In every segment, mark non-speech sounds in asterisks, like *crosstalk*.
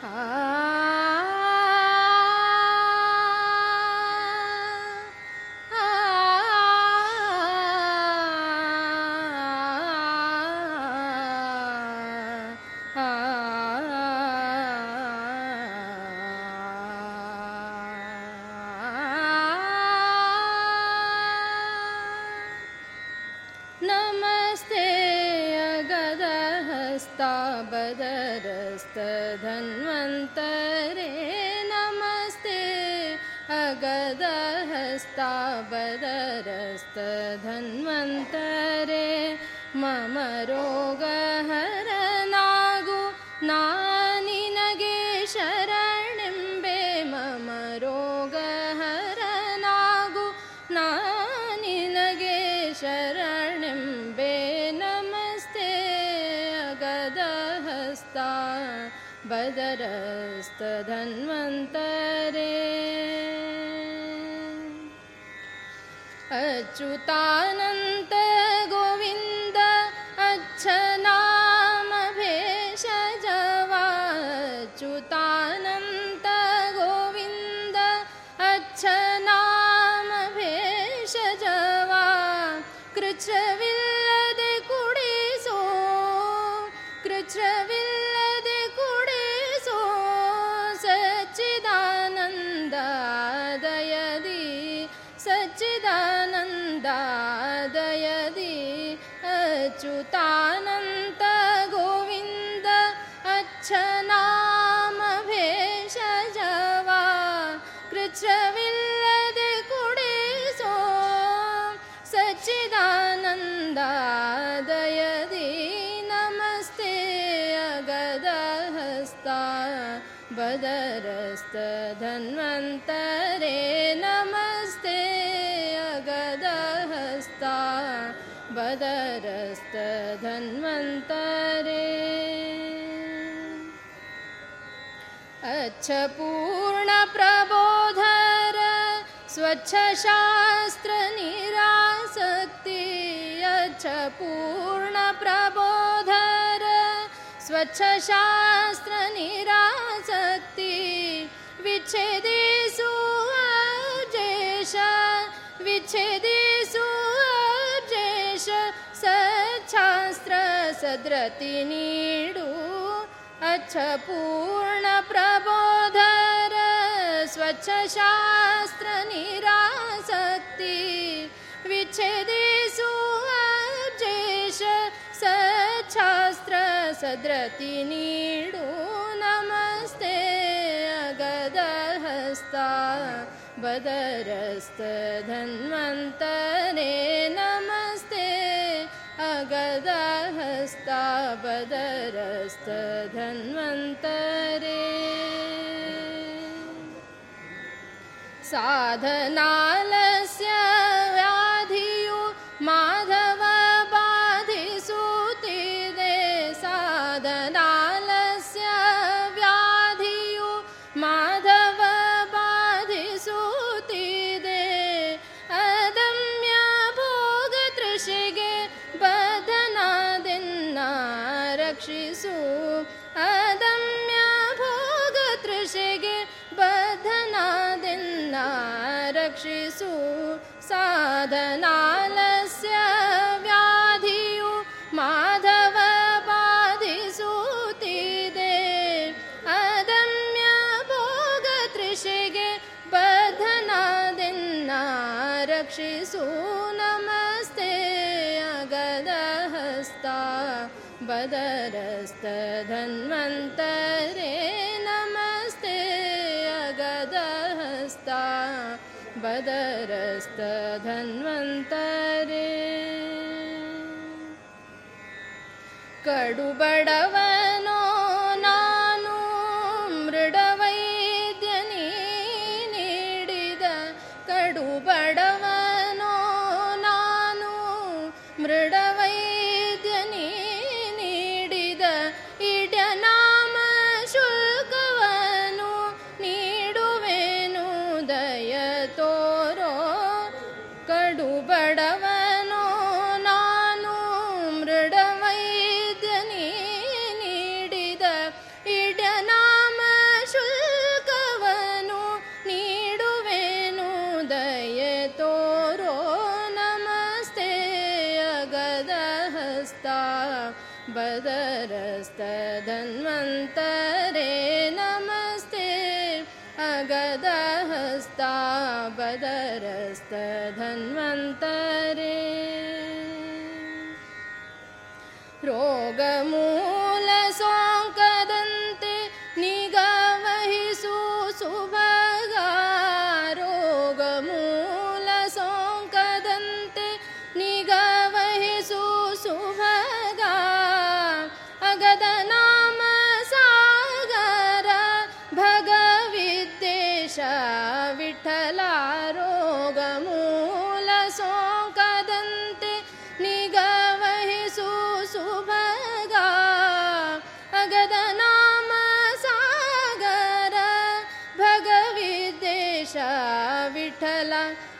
Ah. धन्वन्तरे नमस्ते। अगदहस्ताबदरस्त धन्वन्तरे मम रो धन्वन्तरे। अच्युतानन्द बदरस्तधन्वन्तरे नमस्ते अगदहस्ता बदरस्तधन्वन्तरे। अच्छपूर्णप्रबोधर स्वच्छशास्त्रनिरासक्ति अच्छपूर्णप्रबोध स्वच्छशास्त्रनिरासक्ति विच्छेदेषु जेष विच्छेदेषु जेष विच्छेदिषु अजेष नीडु अच्छ पूर्णप्रबोधर स्वच्छशास्त्रनिरासक्ति विच्छेदे सद्रति नीडु नमस्ते अगदहस्ता बदरस्तधन्वन्तरे नमस्ते अगदहस्ता बदरस्तधन्वन्तरे साधनाल ಕಡುಬಡವನೋ ನಾನು ಮೃಡವೈದ್ಯ ನೀ ನೀಡಿದ ಕಡುಬಡವನೋ ನಾನು ಮೃಡವೈದ್ಯ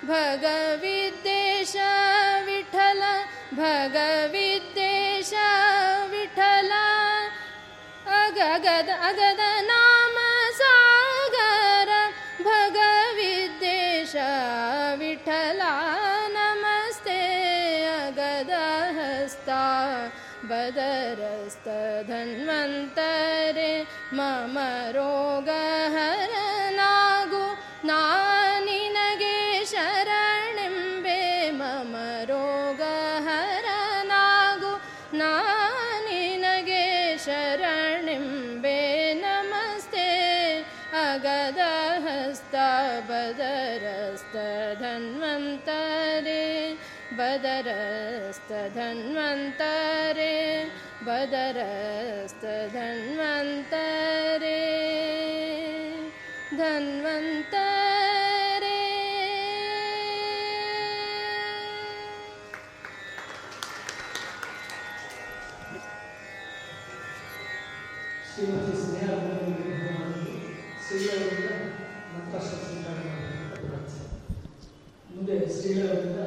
भगविद्देश विठल भगविद्देश भगवि देश विठला। अग अगदागदा ಬದರಸ್ತಧನ್ವಂತರೆ ಬದರಸ್ತಧನ್ವಂತರೆ ಧನ್ವಂತರೆ ಶ್ರೀಮತಿ ಸ್ನೇಹ ಶ್ರೀಯವರಿಂದ ಮತ್ತಷ್ಟು ಸ್ವೀಕಾರ ಮಾಡಬೇಕು ಪ್ರಾರ್ಥನೆ. ಮುಂದೆ ಶ್ರೀಯವರಿಂದ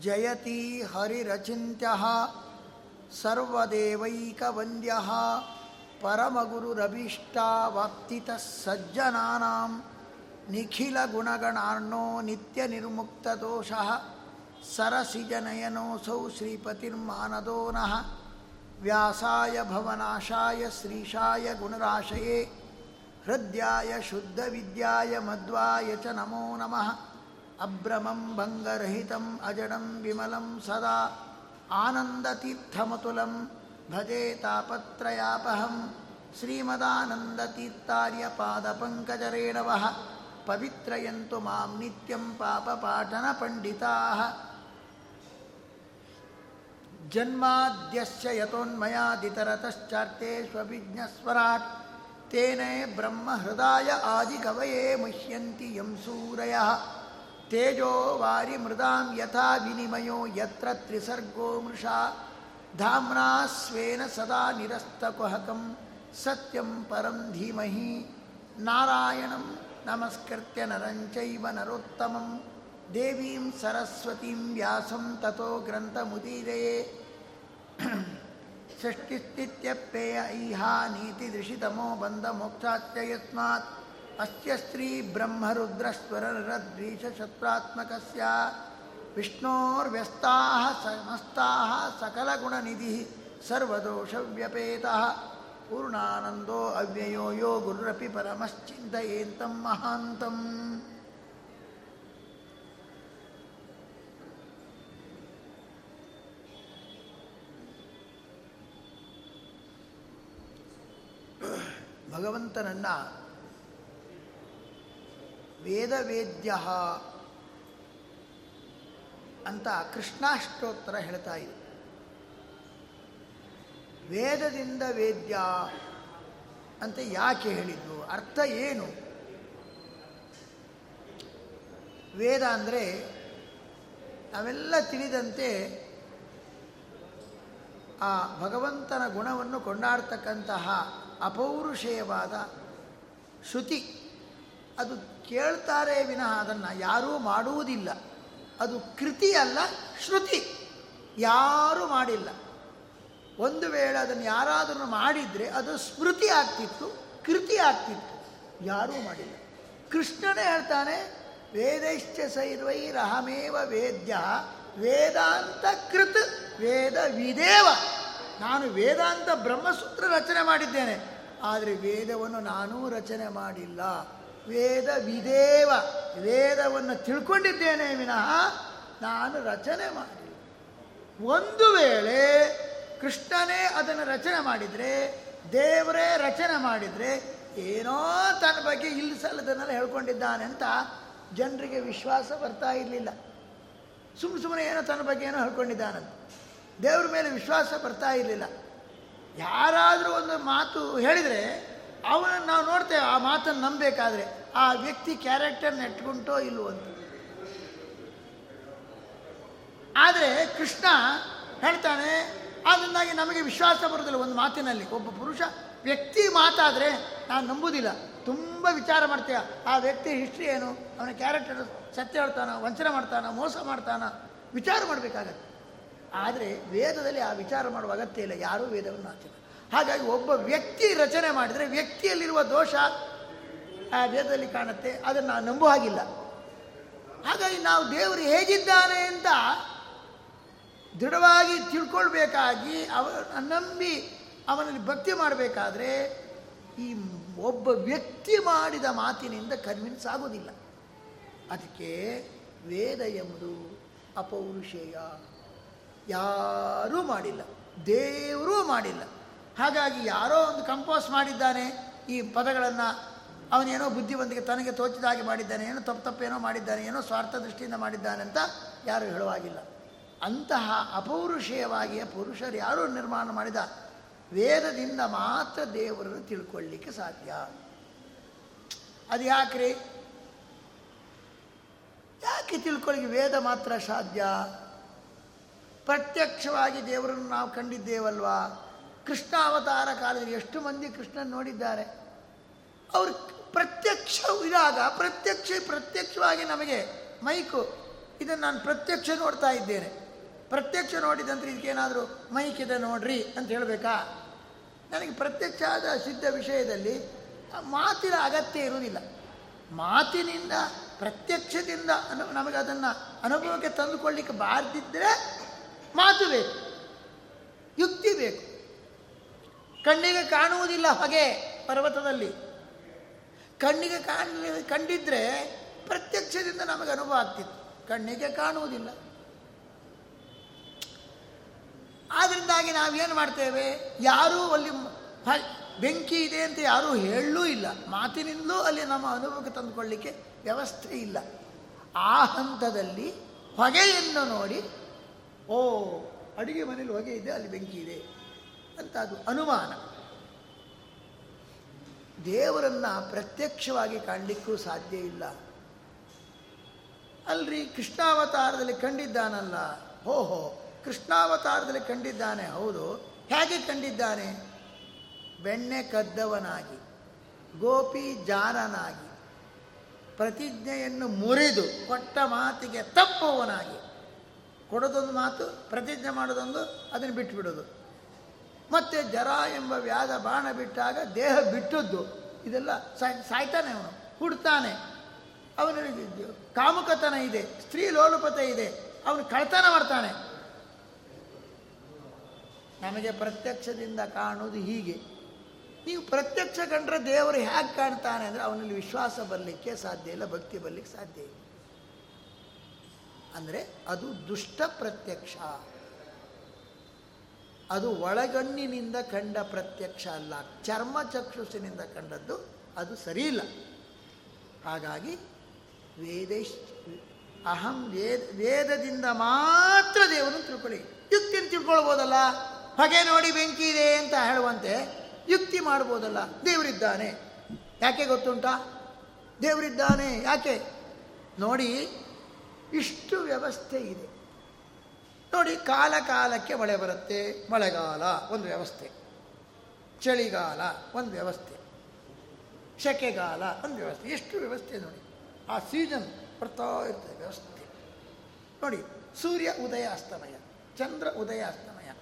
ಜಯತಿ ಹರಿರಚಿತ್ಯ ಸರ್ವದೇವೈಕವಂದ್ಯ ಪರಮಗುರುರಭೀಷ್ಟಾವಾಪ್ತಿತಃ ಸಜ್ಜನಾನಾಂ ನಿಖಿಲಗುಣಗಣಾರ್ಣೋ ನಿತ್ಯನಿರ್ಮುಕ್ತದೋಷಃ ಸರಸಿಜನಯನೋऽಸौ ಶ್ರೀಪತಿರ್ಮಾನದೋ ನಃ ವ್ಯಾಸಾಯ ಭವನಾಶಾಯ ಶ್ರೀಶಾಯ ಗುಣರಾಶಯೇ ಹೃದ್ಯಾಯ ಶುದ್ಧವಿದ್ಯಾಯ ಮಧ್ವಾಯ ಚ ನಮೋ ನಮಃ अभ्रमं भङ्गरहितम् अजणं विमलं सदा आनन्दतीर्थमतुलं भजे तापत्रयापहं श्रीमदानन्दतीर्तार्यपादपङ्कजरेणवः पवित्रयन्तु मां नित्यं पापपाठनपण्डिताः जन्माद्यस्य यतोन्मयादितरतश्चार्ते स्वविज्ञस्वराट् तेने ब्रह्महृदाय आदिकवये मुह्यन्ति यं सूरयः ತೇಜೋ ವಾರಿ ಮೃದಾಂ ಯಥಾ ವಿನಿಮಯೋ ಯತ್ರ ತ್ರಿಸರ್ಗೋ ಮೃಷಾ ಧಾಮ್ನಾ ಸ್ವೇನ ಸದಾ ನಿರಸ್ತಕುಹಕಂ ಸತ್ಯಂ ಪರಂ ಧೀಮಹಿ ನಾರಾಯಣಂ ನಮಸ್ಕೃತ್ಯ ನರಂಚೈವ ನರೋತ್ತಮಂ ದೇವೀಂ ಸರಸ್ವತೀಂ ವ್ಯಾಸಂ ತಥೋ ಗ್ರಂಥಮುದೀರಯೇ. *clears throat* ಷಷ್ಟಿಸ್ಥಿತ್ಯಪ್ಪೇಯ ಐಹಾ ನೀತಿದೃಶಿತಮೋ ಬಂಧಮೋಕ್ಷಾತ್ಯಯಸ್ಮಾತ್ ಅಸ್ಯ ಸ್ತ್ರೀ ಬ್ರಹ್ಮರುದ್ರಸ್ವರರದ್ರೀಶಶತ್ರಾತ್ಮಕಸ್ಯ ವಿಷ್ಣೋರ್ವ್ಯಸ್ತಾ ಸಮಸ್ತಾ ಸಕಲಗುಣನಿಧಿ ಸರ್ವದೋಷವ್ಯಪೇತಃ. ಪೂರ್ಣಾನಂದೋ ಅವ್ಯಯೋ ಯೋ ಗುರುರಪಿ ಪರಮಶ್ಚಿಂತೆಯೇಂತಂ ಮಹಾಂತಂ. ಭಗವಂತನನ್ನು ವೇದವೇದ್ಯ ಅಂತ ಕೃಷ್ಣಾಷ್ಟೋತ್ತರ ಹೇಳ್ತಾ ಇದೆ. ವೇದದಿಂದ ವೇದ್ಯ ಅಂತ ಯಾಕೆ ಹೇಳಿದ್ದು? ಅರ್ಥ ಏನು? ವೇದ ಅಂದರೆ ನಾವೆಲ್ಲ ತಿಳಿದಂತೆ ಆ ಭಗವಂತನ ಗುಣವನ್ನು ಕೊಂಡಾಡ್ತಕ್ಕಂತಹ ಅಪೌರುಷೇಯವಾದ ಶ್ರುತಿ. ಅದು ಕೇಳ್ತಾರೆ ವಿನಃ ಅದನ್ನು ಯಾರೂ ಮಾಡುವುದಿಲ್ಲ. ಅದು ಕೃತಿ ಅಲ್ಲ, ಶ್ರುತಿ. ಯಾರೂ ಮಾಡಿಲ್ಲ. ಒಂದು ವೇಳೆ ಅದನ್ನು ಯಾರಾದರೂ ಮಾಡಿದರೆ ಅದು ಸ್ಮೃತಿ ಆಗ್ತಿತ್ತು, ಕೃತಿ ಆಗ್ತಿತ್ತು. ಯಾರೂ ಮಾಡಿಲ್ಲ. ಕೃಷ್ಣನೇ ಹೇಳ್ತಾನೆ, ವೇದೈಶ್ಚ ಸೈರ್ವೈರಹಮೇವ ವೇದ್ಯ, ವೇದಾಂತ ಕೃತ್, ವೇದ ವಿದೇವ. ನಾನು ವೇದಾಂತ ಬ್ರಹ್ಮಸೂತ್ರ ರಚನೆ ಮಾಡಿದ್ದೇನೆ, ಆದರೆ ವೇದವನ್ನು ನಾನೂ ರಚನೆ ಮಾಡಿಲ್ಲ. ವೇದ ವಿದೇವ ವೇದವನ್ನು ತಿಳ್ಕೊಂಡಿದ್ದೇನೆ ವಿನಃ ನಾನು ರಚನೆ ಮಾಡಿ ಒಂದು ವೇಳೆ ಕೃಷ್ಣನೇ ಅದನ್ನು ರಚನೆ ಮಾಡಿದರೆ, ದೇವರೇ ರಚನೆ ಮಾಡಿದರೆ, ಏನೋ ತನ್ನ ಬಗ್ಗೆ ಇಲ್ಲಿ ಸಲ್ಲದನ್ನೆಲ್ಲ ಹೇಳ್ಕೊಂಡಿದ್ದಾನೆ ಅಂತ ಜನರಿಗೆ ವಿಶ್ವಾಸ ಬರ್ತಾ ಇರಲಿಲ್ಲ. ಸುಮ್ಮ ಸುಮ್ಮನೆ ಏನೋ ತನ್ನ ಬಗ್ಗೆ ಏನೋ ಹೇಳ್ಕೊಂಡಿದ್ದಾನಂತ. ದೇವ್ರ ಮೇಲೆ ವಿಶ್ವಾಸ ಬರ್ತಾ ಇರಲಿಲ್ಲ. ಯಾರಾದರೂ ಒಂದು ಮಾತು ಹೇಳಿದರೆ ಅವನನ್ನು ನಾವು ನೋಡ್ತೇವೆ, ಆ ಮಾತನ್ನು ನಂಬಬೇಕಾದ್ರೆ ಆ ವ್ಯಕ್ತಿ ಕ್ಯಾರೆಕ್ಟರ್ ನೆಟ್ಕೊಂಟೋ ಇಲ್ವೋ ಅಂತ. ಆದರೆ ಕೃಷ್ಣ ಹೇಳ್ತಾನೆ ಅದರಿಂದಾಗಿ ನಮಗೆ ವಿಶ್ವಾಸ ಬರೋದಿಲ್ಲ ಒಂದು ಮಾತಿನಲ್ಲಿ. ಒಬ್ಬ ಪುರುಷ ವ್ಯಕ್ತಿ ಮಾತಾದರೆ ನಾನು ನಂಬುವುದಿಲ್ಲ ತುಂಬ ವಿಚಾರ ಮಾಡ್ತೀಯ, ಆ ವ್ಯಕ್ತಿ ಹಿಸ್ಟ್ರಿ ಏನು, ಅವನ ಕ್ಯಾರೆಕ್ಟರ್ ಸತ್ಯ ಹೇಳ್ತಾನ, ವಂಚನೆ ಮಾಡ್ತಾನ, ಮೋಸ ಮಾಡ್ತಾನ, ವಿಚಾರ ಮಾಡಬೇಕಾಗತ್ತೆ. ಆದರೆ ವೇದದಲ್ಲಿ ಆ ವಿಚಾರ ಮಾಡುವ ಅಗತ್ಯ ಇಲ್ಲ, ಯಾರೂ ವೇದವನ್ನು ಆಚರಣೆ ಹಾಗಾಗಿ ಒಬ್ಬ ವ್ಯಕ್ತಿ ರಚನೆ ಮಾಡಿದರೆ ವ್ಯಕ್ತಿಯಲ್ಲಿರುವ ದೋಷ ಆ ವೇದದಲ್ಲಿ ಕಾಣುತ್ತೆ, ಅದನ್ನು ನಾವು ನಂಬುವ ಹಾಗಿಲ್ಲ. ಹಾಗಾಗಿ ನಾವು ದೇವರು ಹೇಗಿದ್ದಾನೆ ಅಂತ ದೃಢವಾಗಿ ತಿಳ್ಕೊಳ್ಬೇಕಾಗಿ ಅವ ನಂಬಿ ಅವನಲ್ಲಿ ಭಕ್ತಿ ಮಾಡಬೇಕಾದ್ರೆ ಈ ಒಬ್ಬ ವ್ಯಕ್ತಿ ಮಾಡಿದ ಮಾತಿನಿಂದ ಕನ್ವಿನ್ಸ್ ಆಗೋದಿಲ್ಲ. ಅದಕ್ಕೆ ವೇದ ಎಂಬುದು ಅಪೌರುಷೇಯ. ಯಾರೂ ಮಾಡಿಲ್ಲ, ದೇವರೂ ಮಾಡಿಲ್ಲ. ಹಾಗಾಗಿ ಯಾರೋ ಒಂದು ಕಂಪೋಸ್ ಮಾಡಿದ್ದಾನೆ ಈ ಪದಗಳನ್ನು, ಅವನೇನೋ ಬುದ್ಧಿವಂತಿಕೆ ತನಗೆ ತೋಚಿದ ಹಾಗೆ ಮಾಡಿದ್ದಾನೆ, ಏನೋ ತಪ್ಪು ತಪ್ಪೇನೋ ಮಾಡಿದ್ದಾನೆ, ಏನೋ ಸ್ವಾರ್ಥ ದೃಷ್ಟಿಯಿಂದ ಮಾಡಿದ್ದಾನೆ ಅಂತ ಯಾರು ಹೇಳುವಾಗಿಲ್ಲ. ಅಂತಹ ಅಪೌರುಷೇಯವಾಗಿಯೇ ಪುರುಷರು ಯಾರು ನಿರ್ಮಾಣ ಮಾಡಿದ ವೇದದಿಂದ ಮಾತ್ರ ದೇವರನ್ನು ತಿಳ್ಕೊಳ್ಳಿಕ್ಕೆ ಸಾಧ್ಯ. ಅದು ಯಾಕ್ರಿ? ಯಾಕೆ ತಿಳ್ಕೊಳ್ಳಿ ವೇದ ಮಾತ್ರ ಸಾಧ್ಯ? ಪ್ರತ್ಯಕ್ಷವಾಗಿ ದೇವರನ್ನು ನಾವು ಕಂಡಿದ್ದೇವಲ್ವಾ? ಕೃಷ್ಣ ಅವತಾರ ಕಾಲದಲ್ಲಿ ಎಷ್ಟು ಮಂದಿ ಕೃಷ್ಣನ ನೋಡಿದ್ದಾರೆ. ಅವರು ಪ್ರತ್ಯಕ್ಷ ಇದಾಗ, ಪ್ರತ್ಯಕ್ಷ, ಪ್ರತ್ಯಕ್ಷವಾಗಿ ನಮಗೆ ಮೈಕು, ಇದನ್ನು ನಾನು ಪ್ರತ್ಯಕ್ಷ ನೋಡ್ತಾ ಇದ್ದೇನೆ. ಪ್ರತ್ಯಕ್ಷ ನೋಡಿದಂದ್ರೆ ಇದಕ್ಕೇನಾದರೂ ಮೈಕ್ ಇದೆ ನೋಡ್ರಿ ಅಂತ ಹೇಳಬೇಕಾ? ನನಗೆ ಪ್ರತ್ಯಕ್ಷ ಆದ ಸಿದ್ಧ ವಿಷಯದಲ್ಲಿ ಮಾತಿನ ಅಗತ್ಯ ಇರುವುದಿಲ್ಲ. ಮಾತಿನಿಂದ, ಪ್ರತ್ಯಕ್ಷದಿಂದ ಅನು, ನಮಗೆ ಅದನ್ನು ಅನುಭವಕ್ಕೆ ತಂದುಕೊಳ್ಳಿಕ್ಕೆ ಬಾರದಿದ್ದರೆ ಮಾತು ಬೇಕು, ಯುಕ್ತಿ ಬೇಕು. ಕಣ್ಣಿಗೆ ಕಾಣುವುದಿಲ್ಲ ಹೊಗೆ ಪರ್ವತದಲ್ಲಿ. ಕಣ್ಣಿಗೆ ಕಾಣ ಕಂಡಿದ್ರೆ ಪ್ರತ್ಯಕ್ಷದಿಂದ ನಮಗೆ ಅನುಭವ ಆಗ್ತಿತ್ತು. ಕಣ್ಣಿಗೆ ಕಾಣುವುದಿಲ್ಲ. ಆದ್ದರಿಂದಾಗಿ ನಾವೇನು ಮಾಡ್ತೇವೆ? ಯಾರೂ ಅಲ್ಲಿ ಬೆಂಕಿ ಇದೆ ಅಂತ ಯಾರೂ ಹೇಳಲೂ ಇಲ್ಲ. ಮಾತಿನಿಂದಲೂ ಅಲ್ಲಿ ನಮ್ಮ ಅನುಭವಕ್ಕೆ ತಂದುಕೊಳ್ಳಿಕ್ಕೆ ವ್ಯವಸ್ಥೆ ಇಲ್ಲ. ಆ ಹಂತದಲ್ಲಿ ಹೊಗೆಯನ್ನು ನೋಡಿ, ಓ, ಅಡುಗೆ ಮನೇಲಿ ಹೊಗೆ ಇದೆ, ಅಲ್ಲಿ ಬೆಂಕಿ ಇದೆ. ಅಂತ ಅದು ಅನುಮಾನ. ದೇವರನ್ನು ಪ್ರತ್ಯಕ್ಷವಾಗಿ ಕಾಣಲಿಕ್ಕೂ ಸಾಧ್ಯ ಇಲ್ಲ. ಅಲ್ರಿ ಕೃಷ್ಣಾವತಾರದಲ್ಲಿ ಕಂಡಿದ್ದಾನಲ್ಲ? ಹೋ ಹೋ ಕೃಷ್ಣಾವತಾರದಲ್ಲಿ ಕಂಡಿದ್ದಾನೆ, ಹೌದು. ಹೇಗೆ ಕಂಡಿದ್ದಾನೆ? ಬೆಣ್ಣೆ ಕದ್ದವನಾಗಿ, ಗೋಪಿ ಜಾರನಾಗಿ, ಪ್ರತಿಜ್ಞೆಯನ್ನು ಮುರಿದು ಕೊಟ್ಟ ಮಾತಿಗೆ ತಪ್ಪುವವನಾಗಿ ಕೊಡೋದೊಂದು ಮಾತು, ಪ್ರತಿಜ್ಞೆ ಮಾಡೋದೊಂದು, ಅದನ್ನು ಬಿಟ್ಟುಬಿಡೋದು ಮತ್ತೆ ಜರ ಎಂಬ ವ್ಯಾಧ ಬಾಣ ಬಿಟ್ಟಾಗ ದೇಹ ಬಿಟ್ಟದ್ದು. ಇದೆಲ್ಲ ಸಾಯ್ ಸಾಯ್ತಾನೆ ಅವನು. ಹುಡ್ತಾನೆ. ಅವನಿಗೆ ಕಾಮುಕತನ ಇದೆ. ಸ್ತ್ರೀ ಲೋಲುಪತೆ ಇದೆ. ಅವನು ಕಳ್ತನ ಮಾಡ್ತಾನೆ. ನಮಗೆ ಪ್ರತ್ಯಕ್ಷದಿಂದ ಕಾಣುವುದು ಹೀಗೆ. ನೀವು ಪ್ರತ್ಯಕ್ಷ ಕಂಡ್ರೆ ದೇವರು ಹೇಗೆ ಕಾಣ್ತಾನೆ ಅಂದರೆ ಅವನಲ್ಲಿ ವಿಶ್ವಾಸ ಬರಲಿಕ್ಕೆ ಸಾಧ್ಯ ಇಲ್ಲ, ಭಕ್ತಿ ಬರಲಿಕ್ಕೆ ಸಾಧ್ಯ ಇಲ್ಲ. ಅಂದರೆ ಅದು ದುಷ್ಟ ಪ್ರತ್ಯಕ್ಷ. ಅದು ಒಳಗಣ್ಣಿನಿಂದ ಕಂಡ ಪ್ರತ್ಯಕ್ಷ ಅಲ್ಲ, ಚರ್ಮ ಚಕ್ಷುಸಿನಿಂದ ಕಂಡದ್ದು ಅದು ಸರಿಯಿಲ್ಲ ಹಾಗಾಗಿ ವೇದೇಶ್, ಅಹಂ ವೇದ, ವೇದದಿಂದ ಮಾತ್ರ ದೇವರನ್ನು ತಿಳ್ಕೊಳ್ಳಿ. ಯುಕ್ತಿಯನ್ನು ತಿಳ್ಕೊಳ್ಬೋದಲ್ಲ? ಹೊಗೆ ನೋಡಿ ಬೆಂಕಿ ಇದೆ ಅಂತ ಹೇಳುವಂತೆ ಯುಕ್ತಿ ಮಾಡ್ಬೋದಲ್ಲ? ದೇವರಿದ್ದಾನೆ. ಯಾಕೆ ಗೊತ್ತುಂಟಾ? ದೇವರಿದ್ದಾನೆ. ಯಾಕೆ? ನೋಡಿ, ಇಷ್ಟು ವ್ಯವಸ್ಥೆ ಇದೆ. ನೋಡಿ ಕಾಲ ಕಾಲಕ್ಕೆ ಮಳೆ ಬರುತ್ತೆ, ಮಳೆಗಾಲ ಒಂದು ವ್ಯವಸ್ಥೆ. ಚಳಿಗಾಲ ಒಂದು ವ್ಯವಸ್ಥೆ. ಸೆಕೆಗಾಲ ಒಂದು ವ್ಯವಸ್ಥೆ. ಎಷ್ಟು ವ್ಯವಸ್ಥೆ ನೋಡಿ. ಆ ಸೀಸನ್ ಬರ್ತಾ ಇರ್ತದೆ ವ್ಯವಸ್ಥೆ. ನೋಡಿ, ಸೂರ್ಯ ಉದಯ ಅಸ್ತಮಯ ಚಂದ್ರ ಉದಯ ಅಸ್ತಮಯ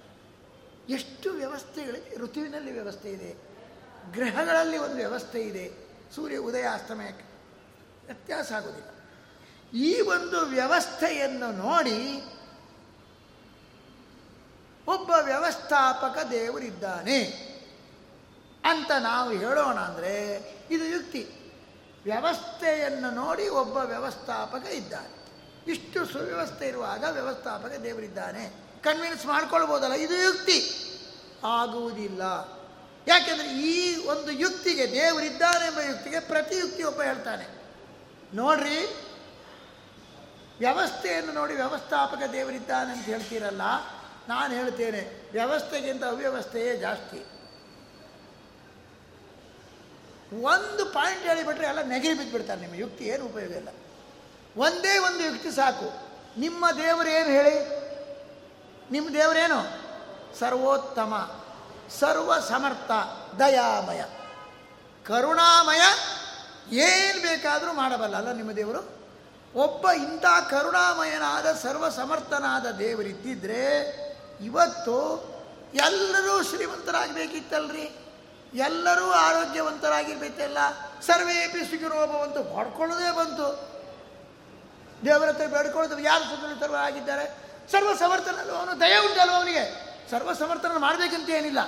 ಎಷ್ಟು ವ್ಯವಸ್ಥೆಗಳಿಗೆ, ಋತುವಿನಲ್ಲಿ ವ್ಯವಸ್ಥೆ ಇದೆ. ಗ್ರಹಗಳಲ್ಲಿ ಒಂದು ವ್ಯವಸ್ಥೆ ಇದೆ. ಸೂರ್ಯ ಉದಯ ಅಸ್ತಮಯಕ್ಕೆ ವ್ಯತ್ಯಾಸ ಆಗೋದಿಲ್ಲ. ಈ ಒಂದು ವ್ಯವಸ್ಥೆಯನ್ನು ನೋಡಿ ಒಬ್ಬ ವ್ಯವಸ್ಥಾಪಕ ದೇವರಿದ್ದಾನೆ. ಅಂತ ನಾವು ಹೇಳೋಣ ಅಂದರೆ ಇದು ಯುಕ್ತಿ. ವ್ಯವಸ್ಥೆಯನ್ನು ನೋಡಿ ಒಬ್ಬ ವ್ಯವಸ್ಥಾಪಕ ಇದ್ದಾನೆ. ಇಷ್ಟು ಸುವ್ಯವಸ್ಥೆ ಇರುವಾಗ ವ್ಯವಸ್ಥಾಪಕ ದೇವರಿದ್ದಾನೆ. ಕನ್ವಿನ್ಸ್ ಮಾಡ್ಕೊಳ್ಬೋದಲ್ಲ, ಇದು ಯುಕ್ತಿ. ಆಗುವುದಿಲ್ಲ. ಯಾಕೆಂದರೆ ಈ ಒಂದು ಯುಕ್ತಿಗೆ ದೇವರಿದ್ದಾನೆ ಎಂಬ ಯುಕ್ತಿಗೆ ಪ್ರತಿ ಯುಕ್ತಿ ಒಬ್ಬ ಹೇಳ್ತಾನೆ. ನೋಡ್ರಿ, ವ್ಯವಸ್ಥೆಯನ್ನು ನೋಡಿ ವ್ಯವಸ್ಥಾಪಕ ದೇವರಿದ್ದಾನೆ ಅಂತ ಹೇಳ್ತೀರಲ್ಲ ನಾನು ಹೇಳ್ತೇನೆ, ವ್ಯವಸ್ಥೆಗಿಂತ ಅವ್ಯವಸ್ಥೆಯೇ ಜಾಸ್ತಿ. ಒಂದು ಪಾಯಿಂಟ್ ಹೇಳಿಬಿಟ್ರೆ ಎಲ್ಲ ನೆಗೆರಿ ಬಿದ್ದುಬಿಡ್ತಾರೆ ನಿಮ್ಮ ಯುಕ್ತಿ ಏನು ಉಪಯೋಗ ಇಲ್ಲ. ಒಂದೇ ಒಂದು ಯುಕ್ತಿ ಸಾಕು. ನಿಮ್ಮ ದೇವರೇನು ಹೇಳಿ? ನಿಮ್ಮ ದೇವರೇನು? ಸರ್ವೋತ್ತಮ ಸರ್ವ ಸಮರ್ಥ ದಯಾಮಯ. ಕರುಣಾಮಯ, ಏನು ಬೇಕಾದರೂ ಮಾಡಬಲ್ಲ, ಅಲ್ಲ ನಿಮ್ಮ ದೇವರು? ಒಬ್ಬ ಇಂಥ ಕರುಣಾಮಯನಾದ ಸರ್ವ ಸಮರ್ಥನಾದ ದೇವರಿದ್ದಿದ್ರೆ ಇವತ್ತು ಎಲ್ಲರೂ ಶ್ರೀಮಂತರಾಗಬೇಕಿತ್ತಲ್ರಿ? ಎಲ್ಲರೂ ಆರೋಗ್ಯವಂತರಾಗಿರ್ಬೇಕಲ್ಲ ಸರ್ವೇಪಿ ಸುಖಿರೋ ಬಂತು ಹೊಡ್ಕೊಳ್ಳೋದೇ ಬಂತು. ದೇವರ ಹತ್ರ ಬೇಡ್ಕೊಳ್ಳೋದು ಯಾರು ಸುಖಿತರಾಗಿದ್ದಾರೆ ಸರ್ವ ಸಮರ್ಥನಲ್ಲೂ ಅವನು ದಯ ಉಂಟಲ್ವ ಅವನಿಗೆ? ಸರ್ವ ಸಮರ್ಥನ ಮಾಡಬೇಕಂತ ಏನಿಲ್ಲ.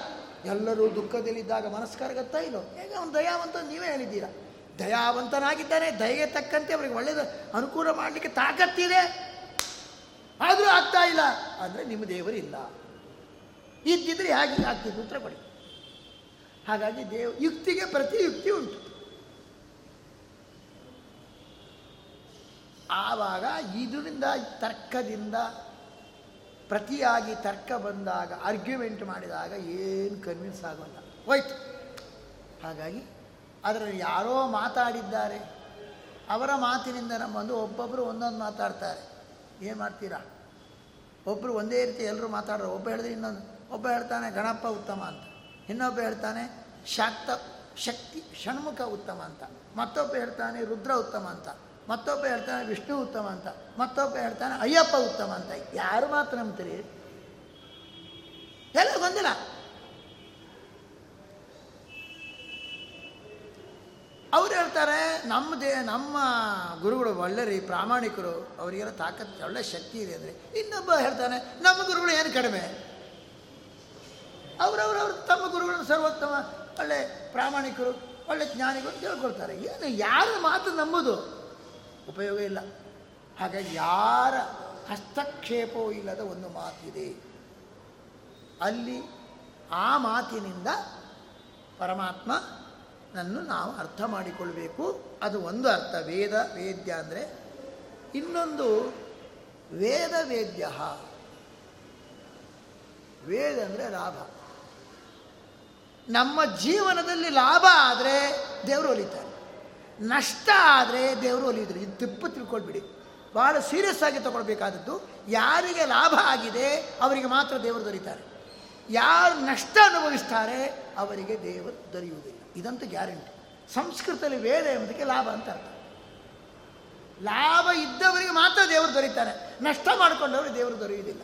ಎಲ್ಲರೂ ದುಃಖದಲ್ಲಿದ್ದಾಗ ಮನಸ್ಕಾರಗತ್ತಾ ಇಲ್ಲೋ? ಹೇಗೆ ಅವನು ದಯಾವಂತ ನೀವೇ ಹೇಳಿದ್ದೀರಾ? ದಯಾವಂತನಾಗಿದ್ದಾನೆ, ದಯೆಗೆ ತಕ್ಕಂತೆ ಅವರಿಗೆ ಒಳ್ಳೆಯದು ಅನುಕೂಲ ಮಾಡಲಿಕ್ಕೆ ತಾಕತ್ತಿದೆ. ಆದರೂ ಆಗ್ತಾ ಇಲ್ಲ. ಅಂದರೆ ನಿಮ್ಮ ದೇವರಿಲ್ಲ ಇದ್ದಿದ್ರೆ ಹೇಗೆ ಆಗ್ತಿದ್ದು ಉತ್ತರ ಕೊಡಿ. ಹಾಗಾಗಿ ದೇವ್, ಯುಕ್ತಿಗೆ ಪ್ರತಿ ಯುಕ್ತಿ ಉಂಟು. ಆವಾಗ ಇದರಿಂದ ತರ್ಕದಿಂದ ಪ್ರತಿಯಾಗಿ ತರ್ಕ ಬಂದಾಗ ಆರ್ಗ್ಯುಮೆಂಟ್ ಮಾಡಿದಾಗ ಏನು ಕನ್ವಿನ್ಸ್ ಆಗೋಲ್ಲ. ಹೋಯ್ತು. ಹಾಗಾಗಿ ಅದರಲ್ಲಿ ಯಾರೋ ಮಾತಾಡಿದ್ದಾರೆ. ಅವರ ಮಾತಿನಿಂದ ನಮ್ಮೊಂದು ಒಬ್ಬೊಬ್ಬರು ಒಂದೊಂದು ಮಾತಾಡ್ತಾರೆ. ಏನು ಮಾಡ್ತೀರಾ? ಒಬ್ಬರು ಒಂದೇ ರೀತಿ ಎಲ್ಲರೂ ಮಾತಾಡೋರು, ಒಬ್ಬ ಹೇಳಿದ್ರೆ ಇನ್ನೊಂದು, ಒಬ್ಬ ಹೇಳ್ತಾನೆ ಗಣಪ ಉತ್ತಮ ಅಂತ. ಇನ್ನೊಬ್ಬ ಹೇಳ್ತಾನೆ, ಶಾಕ್ತ ಶಕ್ತಿ ಷಣ್ಮುಖ ಉತ್ತಮ ಅಂತ. ಮತ್ತೊಬ್ಬ ಹೇಳ್ತಾನೆ, ರುದ್ರ ಉತ್ತಮ ಅಂತ. ಮತ್ತೊಬ್ಬ ಹೇಳ್ತಾನೆ, ವಿಷ್ಣು ಉತ್ತಮ ಅಂತ. ಮತ್ತೊಬ್ಬ ಹೇಳ್ತಾನೆ, ಅಯ್ಯಪ್ಪ ಉತ್ತಮ ಅಂತ. ಯಾರು ಮಾತ್ರ ನಂಬ್ತೀರಿ? ಎಲ್ಲ ಗೊಂದಲ. ಅವ್ರು ಹೇಳ್ತಾರೆ, ನಮ್ಮ ದೇ, ನಮ್ಮ ಗುರುಗಳು ಒಳ್ಳೆ ರೀ ಪ್ರಾಮಾಣಿಕರು, ಅವರಿಗೆಲ್ಲ ತಾಕತ್, ಒಳ್ಳೆ ಶಕ್ತಿ ಇದೆ ಅಂದರೆ. ಇನ್ನೊಬ್ಬ ಹೇಳ್ತಾನೆ, ನಮ್ಮ ಗುರುಗಳು ಏನು ಕಡಿಮೆ? ಅವರವರವ್ರು ತಮ್ಮ ಗುರುಗಳನ್ನು ಸರ್ವೋತ್ತಮ, ಒಳ್ಳೆ ಪ್ರಾಮಾಣಿಕರು, ಒಳ್ಳೆ ಜ್ಞಾನಿಗಳು ತಿಳ್ಕೊಳ್ತಾರೆ ಏನು, ಯಾರ ಮಾತು ನಂಬುದು? ಉಪಯೋಗ ಇಲ್ಲ. ಹಾಗಾಗಿ ಯಾರ ಹಸ್ತಕ್ಷೇಪವೂ ಇಲ್ಲದ ಒಂದು ಮಾತಿದೆ. ಅಲ್ಲಿ ಆ ಮಾತಿನಿಂದ ಪರಮಾತ್ಮ ನನ್ನು ನಾವು ಅರ್ಥ ಮಾಡಿಕೊಳ್ಬೇಕು. ಅದು ಒಂದು ಅರ್ಥ. ವೇದ, ವೇದ್ಯ ಅಂದರೆ ಇನ್ನೊಂದು ವೇದ, ವೇದ್ಯ. ವೇದ ಅಂದರೆ ಲಾಭ. ನಮ್ಮ ಜೀವನದಲ್ಲಿ ಲಾಭ ಆದರೆ ದೇವರು ಒಲಿತಾರೆ. ನಷ್ಟ ಆದರೆ ದೇವರು ಒಲಿಯುದ್ರು ಇದು ತಿಪ್ಪು ತಿಳ್ಕೊಳ್ಬಿಡಿ. ಭಾಳ ಸೀರಿಯಸ್ ಆಗಿ ತಗೊಳ್ಬೇಕಾದದ್ದು, ಯಾರಿಗೆ ಲಾಭ ಆಗಿದೆ ಅವರಿಗೆ ಮಾತ್ರ ದೇವರು ದೊರೀತಾರೆ. ಯಾರು ನಷ್ಟ ಅನುಭವಿಸ್ತಾರೆ ಅವರಿಗೆ ದೇವರು ದೊರೆಯುವುದಿಲ್ಲ. ಇದಂತೂ ಗ್ಯಾರಂಟಿ. ಸಂಸ್ಕೃತದಲ್ಲಿ ವೇದ ಎಂಬುದಕ್ಕೆ ಲಾಭ ಅಂತ ಅರ್ಥ. ಲಾಭ ಇದ್ದವರಿಗೆ ಮಾತ್ರ ದೇವರು ದೊರೀತಾರೆ. ನಷ್ಟ ಮಾಡಿಕೊಂಡವರು ದೇವರು ದೊರೆಯುವುದಿಲ್ಲ.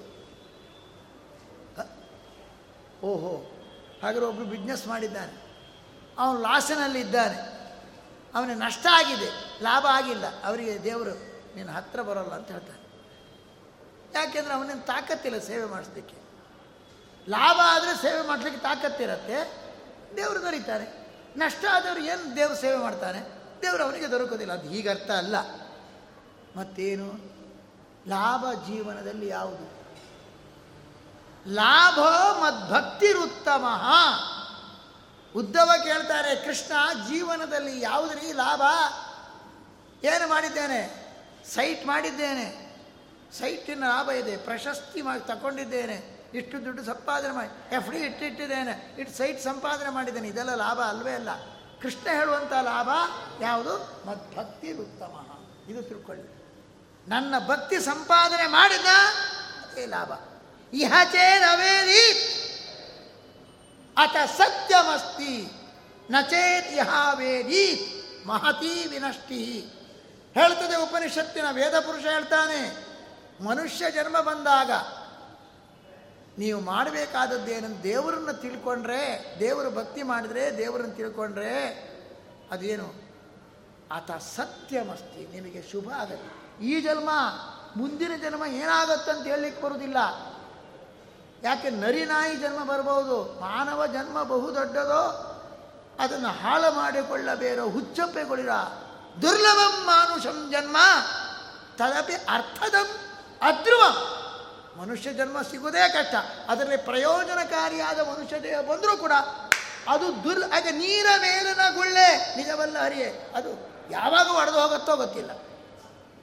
ಓಹೋ, ಹಾಗಾದ್ರೆ ಒಬ್ಬರು ಬಿಸ್ನೆಸ್ ಮಾಡಿದ್ದಾನೆ. ಅವನು ಲಾಸಿನಲ್ಲಿ ಇದ್ದಾನೆ ಅವನಿಗೆ ನಷ್ಟ ಆಗಿದೆ. ಲಾಭ ಆಗಿಲ್ಲ. ಅವರಿಗೆ ದೇವರು ನೀನು ಹತ್ತಿರ ಬರೋಲ್ಲ ಅಂತ ಹೇಳ್ತಾನೆ. ಯಾಕೆಂದರೆ ಅವನಿಗೆ ತಾಕತ್ತಿಲ್ಲ ಸೇವೆ ಮಾಡಿಸ್ಲಿಕ್ಕೆ. ಲಾಭ ಆದರೆ ಸೇವೆ ಮಾಡಲಿಕ್ಕೆ ತಾಕತ್ತಿರತ್ತೆ. ದೇವರು ದೊರೀತಾರೆ. ನಷ್ಟ ಆದವರು ಏನು ದೇವರು ಸೇವೆ ಮಾಡ್ತಾನೆ? ದೇವರು ಅವನಿಗೆ ದೊರಕೋದಿಲ್ಲ. ಅದು ಹೀಗೆ ಅರ್ಥ ಅಲ್ಲ. ಮತ್ತೇನು? ಲಾಭ ಜೀವನದಲ್ಲಿ ಯಾವುದು? ಲಾಭ ಮದ್ಭಕ್ತಿರುತ್ತಮ. ಉದ್ದವ ಕೇಳ್ತಾರೆ, ಕೃಷ್ಣ, ಜೀವನದಲ್ಲಿ ಯಾವುದ್ರಿ ಲಾಭ? ಏನು ಮಾಡಿದ್ದೇನೆ? ಸೈಟ್ ಮಾಡಿದ್ದೇನೆ. ಸೈಟಿನ ಲಾಭ ಇದೆ. ಪ್ರಶಸ್ತಿ ಮಾಡಿ ತಗೊಂಡಿದ್ದೇನೆ. ಇಷ್ಟು ದುಡ್ಡು ಸಂಪಾದನೆ ಮಾಡಿ, ಎಫ್ ಡಿ ಇಟ್ಟಿಟ್ಟಿದ್ದೇನೆ ಇಟ್ಟು ಸೈಟ್ ಸಂಪಾದನೆ ಮಾಡಿದ್ದೇನೆ, ಇದೆಲ್ಲ ಲಾಭ ಅಲ್ವೇ ಅಲ್ಲ. ಕೃಷ್ಣ ಹೇಳುವಂಥ ಲಾಭ ಯಾವುದು? ಮದ್ಭಕ್ತಿ ಉತ್ತಮ. ಇದು ತಿಳ್ಕೊಳ್ಳಿ. ನನ್ನ ಭಕ್ತಿ ಸಂಪಾದನೆ ಮಾಡಿದ ಅದೇ ಲಾಭ. ಇಹ ನವೇದಿ ಅತ ಸತ್ಯಮಸ್ತಿ, ನಚೇತ್ ಇಹ ವೇದಿ ಮಹತಿ ವಿನಷ್ಟಿ. ಹೇಳ್ತದೆ ಉಪನಿಷತ್ತಿನ ವೇದ ಪುರುಷ ಹೇಳ್ತಾನೆ, ಮನುಷ್ಯ ಜನ್ಮ ಬಂದಾಗ ನೀವು ಮಾಡಬೇಕಾದದ್ದೇನಂತ ದೇವರನ್ನ ತಿಳ್ಕೊಂಡ್ರೆ, ದೇವರು ಭಕ್ತಿ ಮಾಡಿದ್ರೆ ದೇವರನ್ನು ತಿಳ್ಕೊಂಡ್ರೆ ಅದೇನು? ಆತ ಸತ್ಯಮಸ್ತಿ, ನಿಮಗೆ ಶುಭ ಆಗಲಿ. ಈ ಜನ್ಮ, ಮುಂದಿನ ಜನ್ಮ ಏನಾಗತ್ತಂತ ಹೇಳಲಿಕ್ಕೆ ಬರುವುದಿಲ್ಲ ಯಾಕೆ ನರಿ ನಾಯಿ ಜನ್ಮ ಬರಬಹುದು ಮಾನವ ಜನ್ಮ ಬಹು ದೊಡ್ಡದೋ? ಅದನ್ನು ಹಾಳು ಮಾಡಿಕೊಳ್ಳಬೇರೋ ಹುಚ್ಚಪ್ಪೆಗೊಳಿರ? ದುರ್ಲಭಂ ಮಾನುಷಂ ಜನ್ಮ. ತದಪಿ ಅರ್ಥದಂ ಅಧ್ರುವಂ. ಮನುಷ್ಯ ಜನ್ಮ ಸಿಗೋದೇ ಕಷ್ಟ. ಅದರಲ್ಲಿ ಪ್ರಯೋಜನಕಾರಿಯಾದ ಮನುಷ್ಯ ದೇಹ ಬಂದರೂ ಕೂಡ ಅದು ದುರ್ ಆಗ ನೀರ ಮೇಲಿನ ಗುಳ್ಳೆ. ನಿಜವಲ್ಲ ಹರಿಯೇ? ಅದು ಯಾವಾಗ ಒಡೆದು ಹೋಗುತ್ತೋ ಗೊತ್ತಿಲ್ಲ.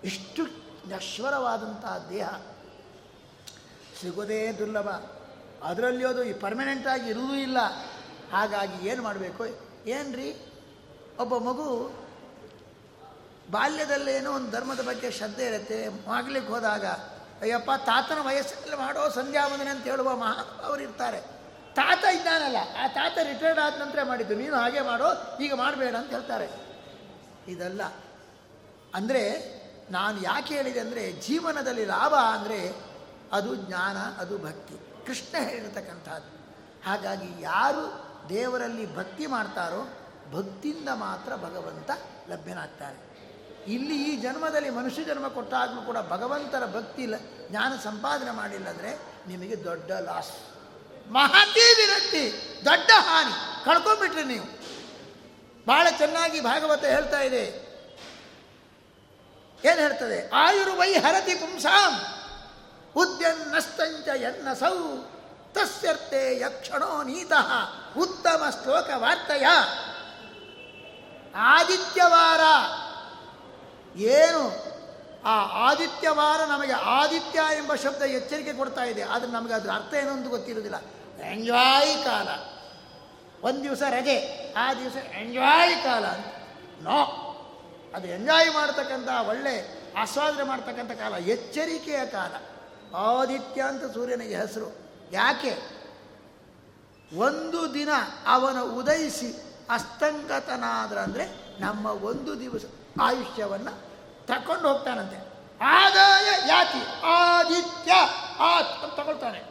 ಇಷ್ಟು ನಶ್ವರವಾದಂತಹ ದೇಹ ಸಿಗೋದೇ ದುರ್ಲಭ. ಅದರಲ್ಲಿ ಅದು ಈ ಪರ್ಮನೆಂಟಾಗಿ ಇರುವುದೂ ಇಲ್ಲ. ಹಾಗಾಗಿ ಏನು ಮಾಡಬೇಕು? ಏನ್ರಿ? ಒಬ್ಬ ಮಗು ಬಾಲ್ಯದಲ್ಲೇನೋ ಒಂದು ಧರ್ಮದ ಬಗ್ಗೆ ಶ್ರದ್ಧೆ ಇರುತ್ತೆ. ಮಾಡ್ಲಿಕ್ಕೆ ಹೋದಾಗ ಅಯ್ಯಪ್ಪ, ತಾತನ ವಯಸ್ಸಿನಲ್ಲಿ ಮಾಡೋ ಸಂಧ್ಯಾ ವಂದನೆ ಅಂತ ಹೇಳುವ ಮಹಾನುಭಾವರು ಇರ್ತಾರೆ. ತಾತ ಇದ್ದಾನಲ್ಲ, ಆ ತಾತ ರಿಟೈರ್ಡ್ ಆದ ನಂತರ ಮಾಡಿದ್ದು, ನೀನು ಹಾಗೆ ಮಾಡೋ ಈಗ ಮಾಡಬೇಡ ಅಂತ ಹೇಳ್ತಾರೆ. ಇದಲ್ಲ. ಅಂದರೆ, ನಾನು ಯಾಕೆ ಹೇಳಿದೆ ಅಂದರೆ, ಜೀವನದಲ್ಲಿ ಲಾಭ ಅಂದರೆ, ಅದು ಜ್ಞಾನ, ಅದು ಭಕ್ತಿ. ಕೃಷ್ಣ ಹೇಳಿರ್ತಕ್ಕಂಥದ್ದು. ಹಾಗಾಗಿ ಯಾರು ದೇವರಲ್ಲಿ ಭಕ್ತಿ ಮಾಡ್ತಾರೋ, ಭಕ್ತಿಯಿಂದ ಮಾತ್ರ ಭಗವಂತ ಲಭ್ಯನಾಗ್ತಾರೆ. ಇಲ್ಲಿ ಈ ಜನ್ಮದಲ್ಲಿ ಮನುಷ್ಯ ಜನ್ಮ ಕೊಟ್ಟಾಗಲೂ ಕೂಡ ಭಗವಂತನ ಭಕ್ತಿ ಜ್ಞಾನ ಸಂಪಾದನೆ ಮಾಡಿಲ್ಲ ಅಂದರೆ ನಿಮಗೆ ದೊಡ್ಡ ಲಾಸ್ ಮಹತಿ ವಿರಕ್ತಿ, ದೊಡ್ಡ ಹಾನಿ. ಕಳ್ಕೊಂಡ್ಬಿಟ್ರಿ ನೀವು. ಬಹಳ ಚೆನ್ನಾಗಿ ಭಾಗವತ ಹೇಳ್ತಾ ಇದೆ. ಏನು ಹೇಳ್ತದೆ? ಆಯುರ್ವೈ ಹರತಿ ಪುಂಸಾಂ. ಉದ್ಯನ್ನಸ್ತಂಚ ಎನ್ನಸೌ. ತಸ್ಯರ್ಥೆ ಯಕ್ಷಣೋ ನೀತಃ. ಉತ್ತಮ ಶ್ಲೋಕ ವಾರ್ತೆಯ ಆದಿತ್ಯವಾರ. ಏನು? ಆ ಆದಿತ್ಯವಾರ ನಮಗೆ ಆದಿತ್ಯ ಎಂಬ ಶಬ್ದ ಎಚ್ಚರಿಕೆ ಕೊಡ್ತಾ ಇದೆ. ಆದರೆ ನಮಗೆ ಅದರ ಅರ್ಥ ಏನು ಅಂತ ಗೊತ್ತಿರೋದಿಲ್ಲ ಎಂಜಾಯ್ ಕಾಲ. ಒಂದು ದಿವಸ ರಜೆ, ಆ ದಿವಸ ಎಂಜಾಯ್ ಕಾಲ ಅಂತ. ನೋ ಅದು ಎಂಜಾಯ್ ಮಾಡ್ತಕ್ಕಂಥ, ಒಳ್ಳೆ ಆಸ್ವಾದನೆ ಮಾಡ್ತಕ್ಕಂಥ ಕಾಲ, ಎಚ್ಚರಿಕೆಯ ಕಾಲ. ಆದಿತ್ಯ ಅಂತ ಸೂರ್ಯನಿಗೆ ಹೆಸರು. ಯಾಕೆ? ಒಂದು ದಿನ ಅವನ ಉದಯಿಸಿ ಅಸ್ತಂಗತನಾದ್ರ ಅಂದರೆ ನಮ್ಮ ಒಂದು ದಿವಸ. ಆಯುಷ್ಯವನ್ನು ತಕೊಂಡು ಹೋಗ್ತಾನಂತೆ. ಆದಾಯ ಯಾತಿ ಆದಿತ್ಯ ಆ ತಗೊಳ್ತಾನೆ.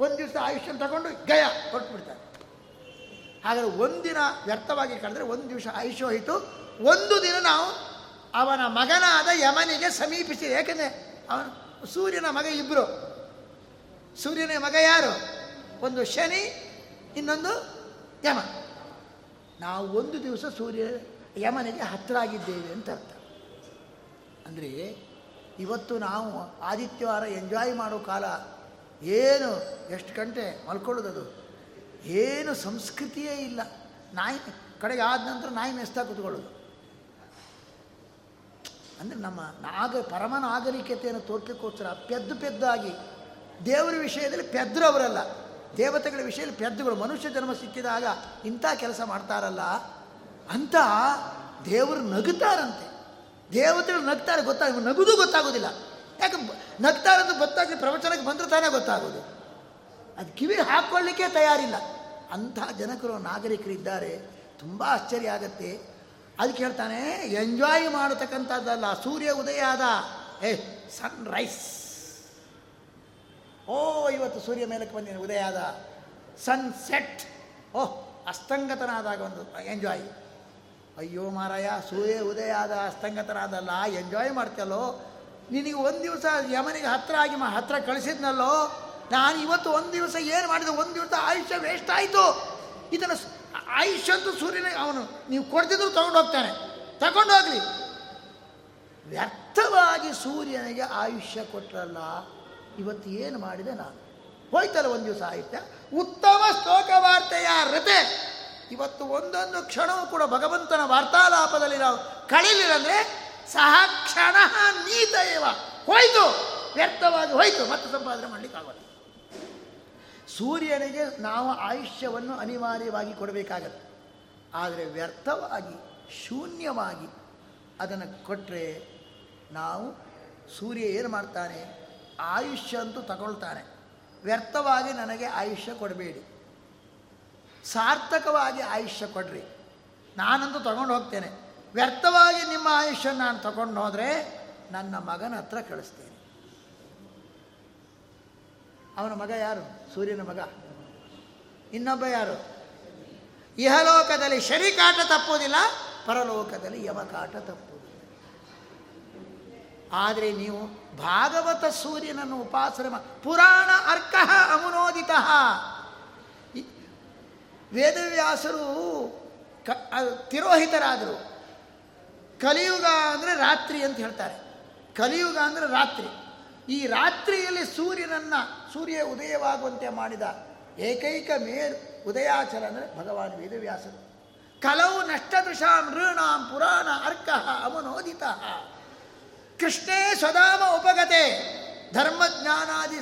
ಒಂದು ದಿವಸ ಆಯುಷ್ಯ ತಗೊಂಡು ಗಯ ಹೊರಟ್ಬಿಡ್ತಾನೆ ಹಾಗಾದ್ರೆ ಒಂದಿನ ವ್ಯರ್ಥವಾಗಿ ಕಳೆದ್ರೆ ಒಂದು ದಿವಸ ಆಯುಷ್ಯ ಹೋಯಿತು. ಒಂದು ದಿನ ನಾವು ಅವನ ಮಗನಾದ ಯಮನಿಗೆ ಸಮೀಪಿಸಿದೆ. ಯಾಕೆಂದರೆ ಅವನು ಸೂರ್ಯನ ಮಗ ಇಬ್ಬರು ಸೂರ್ಯನ ಮಗ ಯಾರು? ಒಂದು ಶನಿ, ಇನ್ನೊಂದು ಯಮ. ನಾವು ಒಂದು ದಿವಸ ಸೂರ್ಯ ಯಮನಿಗೆ ಹತ್ತಿರ ಆಗಿದ್ದೇವೆ ಅಂತ ಅರ್ಥ. ಅಂದರೆ ಇವತ್ತು ನಾವು ಆದಿತ್ಯವಾರ ಎಂಜಾಯ್ ಮಾಡೋ ಕಾಲ ಏನು, ಎಷ್ಟು ಗಂಟೆ ಮಲ್ಕೊಳ್ಳೋದದು? ಏನು ಸಂಸ್ಕೃತಿಯೇ ಇಲ್ಲ. ನಾಯಿ ಕಡೆಗೆ ಆದ ನಂತರ ನಾಯಿ ಮೆಸ್ತಾ ಕೂತ್ಕೊಳ್ಳೋದು. ಅಂದರೆ ನಮ್ಮ ನಾಗ, ಪರಮ ನಾಗರಿಕತೆಯನ್ನು ತೋರ್ಲಿಕ್ಕೋಸ್ಕರ ಪೆದ್ದು ಪೆದ್ದಾಗಿ ದೇವರ ವಿಷಯದಲ್ಲಿ ಪೆದ್ರವರಲ್ಲ ದೇವತೆಗಳ ವಿಷಯದಲ್ಲಿ ಪೆದ್ದುಗಳು ಮನುಷ್ಯ ಜನ್ಮ ಸಿಕ್ಕಿದಾಗ ಇಂಥ ಕೆಲಸ ಮಾಡ್ತಾರಲ್ಲ. ಅಂತ ದೇವರು ನಗುತ್ತಾರಂತೆ. ದೇವತೆಗಳು ನಗ್ತಾರೆ, ಗೊತ್ತಾಗ ನಗುದು ಗೊತ್ತಾಗೋದಿಲ್ಲ. ಯಾಕೆ ನಗ್ತಾರಂತ ಗೊತ್ತಾಗಿ ಪ್ರವಚನಕ್ಕೆ ಬಂದ್ರೆ ತಾನೇ ಗೊತ್ತಾಗೋದು. ಅದು ಕಿವಿ ಹಾಕ್ಕೊಳ್ಳಿಕ್ಕೆ ತಯಾರಿಲ್ಲ. ಅಂಥ ಜನಕರು, ನಾಗರಿಕರು ಇದ್ದಾರೆ. ತುಂಬ ಆಶ್ಚರ್ಯ ಆಗತ್ತೆ. ಅದಕ್ಕೆ ಹೇಳ್ತಾನೆ, ಎಂಜಾಯ್ ಮಾಡತಕ್ಕಂಥದ್ದಲ್ಲ, ಸೂರ್ಯ ಉದಯ ಆದ ಏ ಸನ್ ರೈಸ್ ಓ, ಇವತ್ತು ಸೂರ್ಯ ಮೇಲಕ್ಕೆ ಬಂದಿನ, ಉದಯ ಆದ ಸನ್ಸೆಟ್. ಓಹ್ ಅಸ್ತಂಗತನಾದಾಗ ಒಂದು, ಎಂಜಾಯ್. ಅಯ್ಯೋ ಮಾರಾಯ, ಸೂರ್ಯ ಉದಯ ಆದ ಅಸ್ತಂಗತನಾದಲ್ಲ ಎಂಜಾಯ್ ಮಾಡ್ತಲ್ಲೋ ನಿನಗೆ ಒಂದು ದಿವಸ ಯಮನಿಗೆ ಹತ್ರ ಆಗಿ ಮಾ ಹತ್ರ ಕಳಿಸಿದ್ನಲ್ಲೋ? ನಾನು ಇವತ್ತು ಒಂದು ದಿವಸ ಏನು ಮಾಡಿದೆ? ಒಂದು ದಿವಸ ಆಯುಷ್ಯ ವೇಸ್ಟ್ ಆಯಿತು. ಇದನ್ನು ಆಯುಷ್ಯ ಅಂತೂ ಸೂರ್ಯನ ಅವನು ನೀವು ಕೊಡ್ತಿದ್ರು ತಗೊಂಡು ಹೋಗ್ತಾನೆ. ತಗೊಂಡು ಹೋಗ್ಲಿ. ವ್ಯರ್ಥವಾಗಿ ಸೂರ್ಯನಿಗೆ ಆಯುಷ್ಯ ಕೊಟ್ಟರಲ್ಲ ಇವತ್ತು ಏನು ಮಾಡಿದೆ ನಾನು? ಹೋಯ್ತಲ್ಲ ಒಂದು ದಿವಸ ಆಯುಷ್ಯ? ಉತ್ತಮ ಶ್ಲೋಕ ವಾರ್ತೆಯ ರತೆ. ಇವತ್ತು ಒಂದೊಂದು ಕ್ಷಣವೂ ಕೂಡ ಭಗವಂತನ ವಾರ್ತಾಲಾಪದಲ್ಲಿ ನಾವು ಕಳೀಲಿಲ್ಲಂದ್ರೆ ಸಹ ಕ್ಷಣ ನೀತ ಏವ ಹೋಯ್ತು, ವ್ಯರ್ಥವಾಗಿ ಹೋಯ್ತು, ಮತ್ತೆ ಸಂಪಾದನೆ ಮಾಡಲಿಕ್ಕಾಗಲ್ಲ ಸೂರ್ಯನಿಗೆ ನಾವು ಆಯುಷ್ಯವನ್ನು ಅನಿವಾರ್ಯವಾಗಿ ಕೊಡಬೇಕಾಗತ್ತೆ. ಆದರೆ ವ್ಯರ್ಥವಾಗಿ, ಶೂನ್ಯವಾಗಿ ಅದನ್ನು ಕೊಟ್ಟರೆ ನಾವು ಸೂರ್ಯ ಏನು ಮಾಡ್ತಾನೆ? ಆಯುಷ್ಯ ಅಂತೂ ತಗೊಳ್ತಾನೆ. ವ್ಯರ್ಥವಾಗಿ ನನಗೆ ಆಯುಷ್ಯ ಕೊಡಬೇಡಿ. ಸಾರ್ಥಕವಾಗಿ ಆಯುಷ್ಯ ಕೊಡ್ರಿ. ನಾನಂತೂ ತಗೊಂಡು ಹೋಗ್ತೇನೆ. ವ್ಯರ್ಥವಾಗಿ ನಿಮ್ಮ ಆಯುಷ್ಯ ನಾನು ತಗೊಂಡು ಹೋದರೆ ನನ್ನ ಮಗನ ಹತ್ರ ಕಳಿಸ್ತೇನೆ. ಅವನ ಮಗ ಯಾರು? ಸೂರ್ಯನ ಮಗ. ಇನ್ನೊಬ್ಬ ಯಾರು? ಇಹಲೋಕದಲ್ಲಿ ಶರಿಕಾಟ ತಪ್ಪುವುದಿಲ್ಲ, ಪರಲೋಕದಲ್ಲಿ ಯಮಕಾಟ ತಪ್ಪುವುದಿಲ್ಲ. ಆದರೆ ನೀವು ಭಾಗವತ ಸೂರ್ಯನನ್ನು ಉಪಾಸನೆ ಪುರಾಣ ಅರ್ಕಃ ಅಮುನೋದಿತ. ವೇದವ್ಯಾಸರು ಕ ತಿರೋಹಿತರಾದರು. ಕಲಿಯುಗ ಅಂದರೆ ರಾತ್ರಿ ಅಂತ ಹೇಳ್ತಾರೆ. ಕಲಿಯುಗ ಅಂದರೆ ರಾತ್ರಿ. ಈ ರಾತ್ರಿಯಲ್ಲಿ ಸೂರ್ಯನನ್ನು, ಸೂರ್ಯ ಉದಯವಾಗುವಂತೆ ಮಾಡಿದ ಏಕೈಕ ಮೇರು ಉದಯಾಚಲ ಅಂದರೆ ಭಗವಾನ್ ವೇದವ್ಯಾಸರು. ಕಲವು ನಷ್ಟದೃಶಾಂ ಋಣಾಂ ಪುರಾಣ ಅರ್ಕ ಅಮನೋದಿತ. ಕೃಷ್ಣೇ ಸ್ವಧಾಮ ಉಪಗತೆ ಧರ್ಮಜ್ಞಾನಾದಿ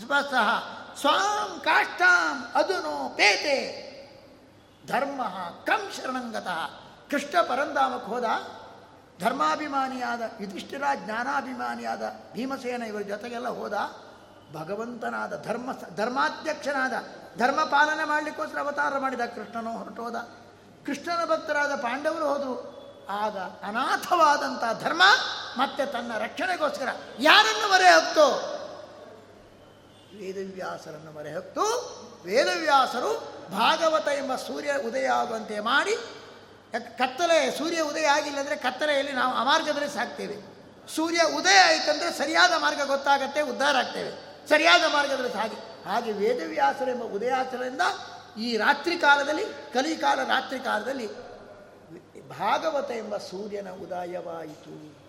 ಸ್ಪಷ್ಟಃ ಸ್ವಾಂ ಕಾಷ್ಟಾಂ ಅದುನೋ ಪೇತೆ. ಧರ್ಮ ಕಂ ಶರಣಂಗತಃ. ಕೃಷ್ಣ ಪರಂಧಾಮಕ್ಕೆ ಹೋದ ಧರ್ಮಾಭಿಮಾನಿಯಾದ, ಯುಧಿಷ್ಠಿರ ಜ್ಞಾನಾಭಿಮಾನಿಯಾದ ಭೀಮಸೇನ ಇವರ ಜೊತೆಗೆಲ್ಲ ಹೋದ ಭಗವಂತನಾದ, ಧರ್ಮ ಧರ್ಮಾಧ್ಯಕ್ಷನಾದ, ಧರ್ಮ ಪಾಲನೆ ಮಾಡಲಿಕ್ಕೋಸ್ಕರ ಅವತಾರ ಮಾಡಿದ ಕೃಷ್ಣನು ಹೊರಟೋದ ಕೃಷ್ಣನ ಭಕ್ತರಾದ ಪಾಂಡವರು ಹೋದರು. ಆಗ ಅನಾಥವಾದಂಥ ಧರ್ಮ ಮತ್ತೆ ತನ್ನ ರಕ್ಷಣೆಗೋಸ್ಕರ ಯಾರನ್ನು ಹೊತ್ತು ವೇದವ್ಯಾಸರನ್ನು ಹೊತ್ತು ವೇದವ್ಯಾಸರು ಭಾಗವತ ಎಂಬ ಸೂರ್ಯ ಉದಯ ಆಗುವಂತೆ ಮಾಡಿ ಕತ್ತಲೆ, ಸೂರ್ಯ ಉದಯ ಆಗಿಲ್ಲ ಅಂದರೆ ಕತ್ತಲೆಯಲ್ಲಿ ನಾವು ಅಮಾರ್ಗದಲ್ಲಿ ಸಾಕ್ತೇವೆ. ಸೂರ್ಯ ಉದಯ ಆಯಿತಂದರೆ ಸರಿಯಾದ ಮಾರ್ಗ ಗೊತ್ತಾಗತ್ತೆ, ಉದ್ಧಾರ ಆಗ್ತೇವೆ. ಸರಿಯಾದ ಮಾರ್ಗದಲ್ಲಿ ಸಾಗಿ. ಹಾಗೆ ವೇದವ್ಯಾಸರೆಂಬ ಉದಯಾಚರಣೆಯಿಂದ ಈ ರಾತ್ರಿ ಕಾಲದಲ್ಲಿ ಕಲಿಕಾಲ ರಾತ್ರಿ ಕಾಲದಲ್ಲಿ ಭಾಗವತ ಎಂಬ ಸೂರ್ಯನ ಉದಯವಾಯಿತು.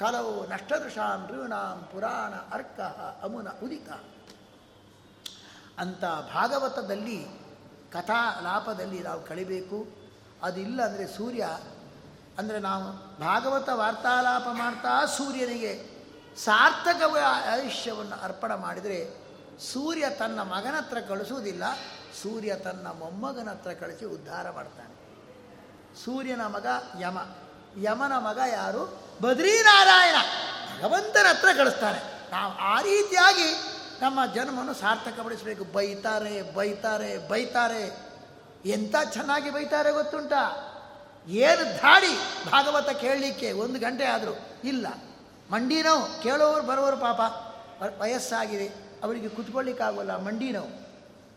ಕಲವು ನಷ್ಟದೃಶಾಂ ಋಣಾಂ ಪುರಾಣ ಅರ್ಕ ಅಮುನ ಉದಿತ. ಅಂತ ಭಾಗವತದಲ್ಲಿ ಕಥಾಲಾಪದಲ್ಲಿ ನಾವು ಕಳಿಬೇಕು. ಅದಿಲ್ಲ ಅಂದರೆ ಸೂರ್ಯ, ಅಂದರೆ ನಾವು ಭಾಗವತ ವಾರ್ತಾಲಾಪ ಮಾಡ್ತಾ ಸೂರ್ಯನಿಗೆ ಸಾರ್ಥಕ ಆಯುಷ್ಯವನ್ನು ಅರ್ಪಣೆ ಮಾಡಿದರೆ ಸೂರ್ಯ ತನ್ನ ಮಗನ ಹತ್ರ ಕಳಿಸುವುದಿಲ್ಲ, ಸೂರ್ಯ ತನ್ನ ಮೊಮ್ಮಗನ ಹತ್ರ ಕಳಿಸಿ ಉದ್ಧಾರ ಮಾಡ್ತಾನೆ. ಸೂರ್ಯನ ಮಗ ಯಮ. ಯಮನ ಮಗ ಯಾರು? ಬದ್ರೀನಾರಾಯಣ. ಭಗವಂತನ ಹತ್ರ ಕಳಿಸ್ತಾರೆ ನಾವು ಆ ರೀತಿಯಾಗಿ ನಮ್ಮ ಜನ್ಮವನ್ನು ಸಾರ್ಥಕಪಡಿಸಬೇಕು. ಬೈತಾರೆ ಬೈತಾರೆ ಬೈತಾರೆ. ಎಂಥ ಚೆನ್ನಾಗಿ ಬೈತಾರೆ ಗೊತ್ತುಂಟ? ಏನು ಧಾಡಿ? ಭಾಗವತ ಕೇಳಲಿಕ್ಕೆ ಒಂದು ಗಂಟೆ ಆದರೂ ಇಲ್ಲ. ಮಂಡಿ ನೋವು. ಕೇಳೋರು ಬರೋರು ಪಾಪ. ವಯಸ್ಸಾಗಿದೆ. ಅವರಿಗೆ ಕುತ್ಕೊಳ್ಳಿಕ್ಕಾಗೋಲ್ಲ ಮಂಡಿ ನೋವು.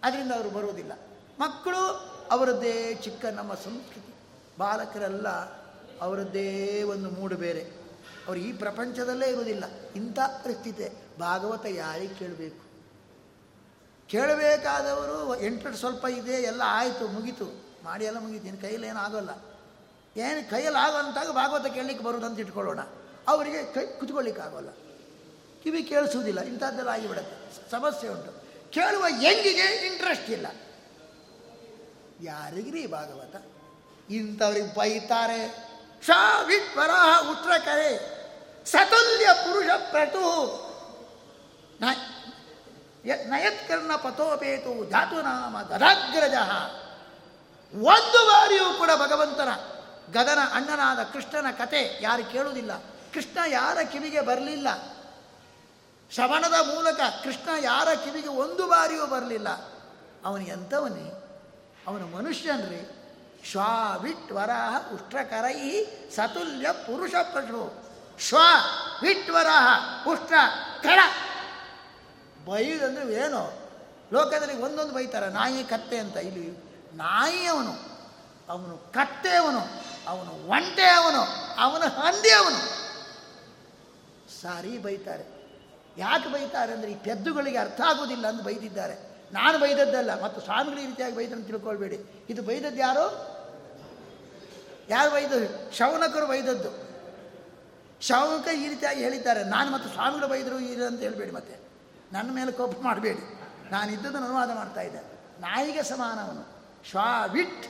ಅದರಿಂದ ಅವರು ಬರೋದಿಲ್ಲ ಮಕ್ಕಳು ಅವರದ್ದೇ ಚಿಕ್ಕ ನಮ್ಮ ಸಂಸ್ಕೃತಿ. ಬಾಲಕರೆಲ್ಲ ಅವರದ್ದೇ ಒಂದು ಮೂಡು ಬೇರೆ. ಅವರು ಈ ಪ್ರಪಂಚದಲ್ಲೇ ಇರುವುದಿಲ್ಲ. ಇಂಥ ಪರಿಸ್ಥಿತಿ. ಭಾಗವತ ಯಾರಿಗೆ ಕೇಳಬೇಕು? ಕೇಳಬೇಕಾದವರು ಎಂಟ್ರೆಡ್ ಸ್ವಲ್ಪ ಇದೆ, ಎಲ್ಲ ಆಯಿತು, ಮುಗೀತು. ಮಾಡಿ ಎಲ್ಲ ಮುಗೀತು. ಇನ್ನು ಕೈಯಲ್ಲಿ ಏನೂ ಆಗೋಲ್ಲ. ಏನು ಕೈಯಲ್ಲಿ ಆಗೋಂತಾಗ ಭಾಗವತ ಕೇಳಲಿಕ್ಕೆ ಬರುವುದು ಅಂತ ಇಟ್ಕೊಳ್ಳೋಣ. ಅವರಿಗೆ ಕೈ ಕುತ್ಕೊಳ್ಳಿಕ್ಕಾಗೋಲ್ಲ. ಕಿವಿ ಕೇಳಿಸುವುದಿಲ್ಲ. ಇಂಥದ್ದೆಲ್ಲ ಆಗಿಬಿಡುತ್ತೆ. ಸಮಸ್ಯೆ ಉಂಟು. ಕೇಳುವ ಹೆಂಗಿಗೆ ಇಂಟ್ರೆಸ್ಟ್ ಇಲ್ಲ. ಯಾರಿಗ್ರಿ ಭಾಗವತ? ಇಂಥವ್ರಿಗೆ ಬೈತಾರೆ. ವಿಟ್ವರಾಹ ಉತ್ತರ ಕರೆ. ಸತುಲ್ಯ ಪುರುಷ ಪ್ರತು. ನಯತ್ಕರ್ಣ ಪಥೋಪೇತು ಧಾತುನಾಮ ಗದಾಗ್ರಜ ಒಂದು ಬಾರಿಯೂ ಕೂಡ ಭಗವಂತನ ಗದನ ಅಣ್ಣನಾದ ಕೃಷ್ಣನ ಕತೆ ಯಾರು ಕೇಳುವುದಿಲ್ಲ. ಕೃಷ್ಣ ಯಾರ ಕಿವಿಗೆ ಬರಲಿಲ್ಲ. ಶ್ರವಣದ ಮೂಲಕ ಕೃಷ್ಣ ಯಾರ ಕಿವಿಗೆ ಒಂದು ಬಾರಿಯೂ ಬರಲಿಲ್ಲ. ಅವನು ಎಂಥವನೇ? ಅವನು ಮನುಷ್ಯನ್ರಿ. ಶ್ವಾ ವಿಟ್ ವರಾಹ ಉಷ್ಟ್ರಕರೈ ಸತುಲ್ಯ ಪುರುಷ ಪಶು ಶ್ವ ವಿಟ್ ವರಾಹ ಉಷ್ಟ್ರ ಕರ. ಬೈದಂದ್ರೆ ಏನು? ಲೋಕದಲ್ಲಿ ಒಂದೊಂದು ಬೈತಾರೆ, ನಾಯಿ ಕತ್ತೆ ಅಂತ. ಇಲ್ಲಿ ನಾಯಿ ಅವನು. ಅವನು ಕತ್ತೆ ಅವನು. ಅವನು ಒಂಟೆ ಅವನು. ಅವನು ಹಂದಿ ಅವನು. ಸಾರಿ ಬೈತಾರೆ. ಯಾಕೆ ಬೈತಾರೆ ಅಂದರೆ ಈ ಪೆದ್ದುಗಳಿಗೆ ಅರ್ಥ ಆಗೋದಿಲ್ಲ ಅಂತ ಬೈದಿದ್ದಾರೆ. ನಾನು ಬೈದದ್ದಲ್ಲ, ಮತ್ತು ಸ್ವಾಮಿಗಳು ಈ ರೀತಿಯಾಗಿ ಬೈದಂತ ತಿಳ್ಕೊಳ್ಬೇಡಿ. ಇದು ಬೈದದ್ದು ಯಾರು? ಯಾರು ಬೈದು ಶೌನಕರು ಬೈದದ್ದು. ಶೌನಕ ಈ ರೀತಿಯಾಗಿ ಹೇಳಿದ್ದಾರೆ. ನಾನು ಮತ್ತು ಸ್ವಾಮಿಗಳು ಬೈದರು ಈ ಅಂತ ಹೇಳಬೇಡಿ ಮತ್ತೆ. ನನ್ನ ಮೇಲೆ ಕೋಪ ಮಾಡಬೇಡಿ. ನಾನು ಇದ್ದದನ್ನು ಅನುವಾದ ಮಾಡ್ತಾ ಇದ್ದೆ. ನಾಯಿಗೆ ಸಮಾನವನು ಶ್ವಾ, ವಿಟ್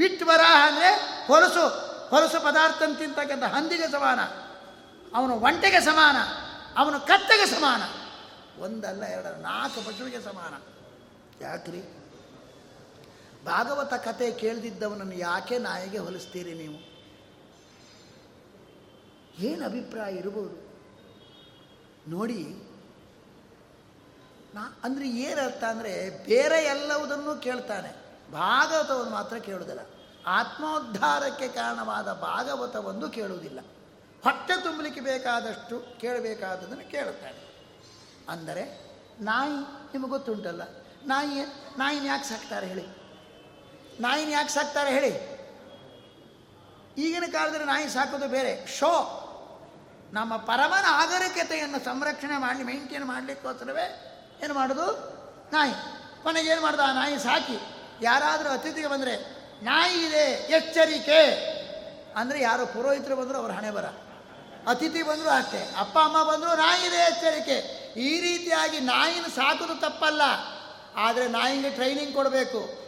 ವಿಟ್ ಬರ ಅಂದರೆ ಹೊಲಸು ಹೊಲಸು ಪದಾರ್ಥ ತಿಂತಕ್ಕಂಥ ಹಂದಿಗೆ ಸಮಾನ. ಅವನು ಒಂಟೆಗೆ ಸಮಾನ. ಅವನು ಕತ್ತೆಗೆ ಸಮಾನ. ಒಂದಲ್ಲ ಎರಡಲ್ಲ, ನಾಲ್ಕು ಪಶುವಿಗೆ ಸಮಾನ. ಯಾಕ್ರಿ? ಭಾಗವತ ಕತೆ ಕೇಳ್ದಿದ್ದವನನ್ನು ಯಾಕೆ ನಾಯಿಗೆ ಹೊಲಿಸ್ತೀರಿ ನೀವು? ಏನು ಅಭಿಪ್ರಾಯ ಇರ್ಬೋದು? ನೋಡಿ, ನಾ, ಅಂದರೆ ಏನರ್ಥ ಅಂದರೆ ಬೇರೆ ಎಲ್ಲವುದನ್ನು ಕೇಳ್ತಾನೆ. ಭಾಗವತವನ್ನು ಮಾತ್ರ ಕೇಳುವುದಿಲ್ಲ. ಆತ್ಮೋದ್ಧಾರಕ್ಕೆ ಕಾರಣವಾದ ಭಾಗವತವನ್ನು ಕೇಳುವುದಿಲ್ಲ. ಹೊಟ್ಟೆ ತುಂಬಲಿಕ್ಕೆ ಬೇಕಾದಷ್ಟು ಕೇಳಬೇಕಾದದನ್ನು ಕೇಳುತ್ತಾನೆ. ಅಂದರೆ ನಾಯಿ ನಿಮಗೆ ಗೊತ್ತುಂಟಲ್ಲ? ನಾಯಿ, ನಾಯಿನ ಯಾಕೆ ಸಾಕ್ತಾರೆ ಹೇಳಿ? ನಾಯಿನ ಯಾಕೆ ಸಾಕ್ತಾರೆ ಹೇಳಿ? ಈಗಿನ ಕಾಲದಲ್ಲಿ ನಾಯಿ ಸಾಕೋದು ಬೇರೆ. ಶೋ. ನಮ್ಮ ಪರಮನ ನಾಗರಿಕತೆಯನ್ನು ಸಂರಕ್ಷಣೆ ಮಾಡಲಿ, ಮೇಂಟೈನ್ ಮಾಡಲಿಕ್ಕೋಸ್ಕರವೇ ಏನು ಮಾಡೋದು? ನಾಯಿ. ಕೊನೆಗೆ ಏನು ಮಾಡ್ದ? ಆ ನಾಯಿ ಸಾಕಿ. ಯಾರಾದರೂ ಅತಿಥಿಗೆ ಬಂದರೆ, ನಾಯಿ ಇದೆ, ಎಚ್ಚರಿಕೆ. ಅಂದರೆ ಯಾರು ಪುರೋಹಿತರು ಬಂದರೂ ಅವ್ರ ಹಣೆ ಬರ. ಅತಿಥಿ ಬಂದರೂ ಅಷ್ಟೇ. ಅಪ್ಪ, ಅಮ್ಮ ಬಂದರೂ ನಾಯಿ ಇದೆ, ಎಚ್ಚರಿಕೆ. ಈ ರೀತಿಯಾಗಿ ನಾಯಿನ ಸಾಕೋದು ತಪ್ಪಲ್ಲ. ಆದರೆ ನಾಯಿಗೆ ಟ್ರೈನಿಂಗ್ ಕೊಡಬೇಕು.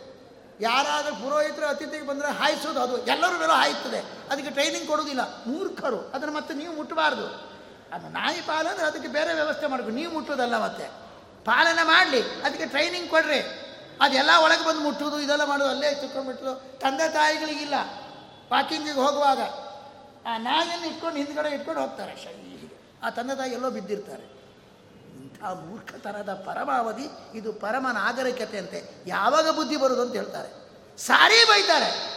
ಯಾರಾದರೂ ಪುರೋಹಿತರು ಅತಿಥಿಗೆ ಬಂದರೆ ಹಾಯಿಸೋದು ಅದು. ಎಲ್ಲರೂ ಮೇಲೂ ಹಾಯ್ತದೆ. ಅದಕ್ಕೆ ಟ್ರೈನಿಂಗ್ ಕೊಡೋದಿಲ್ಲ ಮೂರ್ಖರು. ಅದನ್ನು ಮತ್ತೆ ನೀವು ಮುಟ್ಟಬಾರ್ದು ಅದು ನಾಯಿ ಪಾಲಂದ್ರೆ ಅದಕ್ಕೆ ಬೇರೆ ವ್ಯವಸ್ಥೆ ಮಾಡಬೇಕು. ನೀವು ಮುಟ್ಟೋದಲ್ಲ ಮತ್ತೆ. ಪಾಲನೆ ಮಾಡಲಿ. ಅದಕ್ಕೆ ಟ್ರೈನಿಂಗ್ ಕೊಡ್ರಿ. ಅದೆಲ್ಲ ಒಳಗೆ ಬಂದು ಮುಟ್ಟೋದು ಇದೆಲ್ಲ ಮಾಡೋದು ಅಲ್ಲೇ ಚಿಕ್ಕೊಂಡ್ಬಿಟ್ಟು ತಂದೆ ತಾಯಿಗಳಿಗಿಲ್ಲ. ವಾಕಿಂಗಿಗೆ ಹೋಗುವಾಗ ಆ ನಾಯಿಯನ್ನು ಇಟ್ಕೊಂಡು ಹಿಂದ್ಗಡೆ ಇಟ್ಕೊಂಡು ಹೋಗ್ತಾರೆ. ಶೈ ಹೀಗೆ. ಆ ತಂದೆ ತಾಯಿ ಎಲ್ಲೋ ಬಿದ್ದಿರ್ತಾರೆ. ಇಂಥ ಮೂರ್ಖತನದ ಪರಮಾವಧಿ ಇದು ಪರಮ ನಾಗರಿಕತೆ ಅಂತೆ ಯಾವಾಗ ಬುದ್ಧಿ ಬರೋದು ಅಂತ ಹೇಳ್ತಾರೆ. ಸಾರಿ ಬೈತಾರೆ.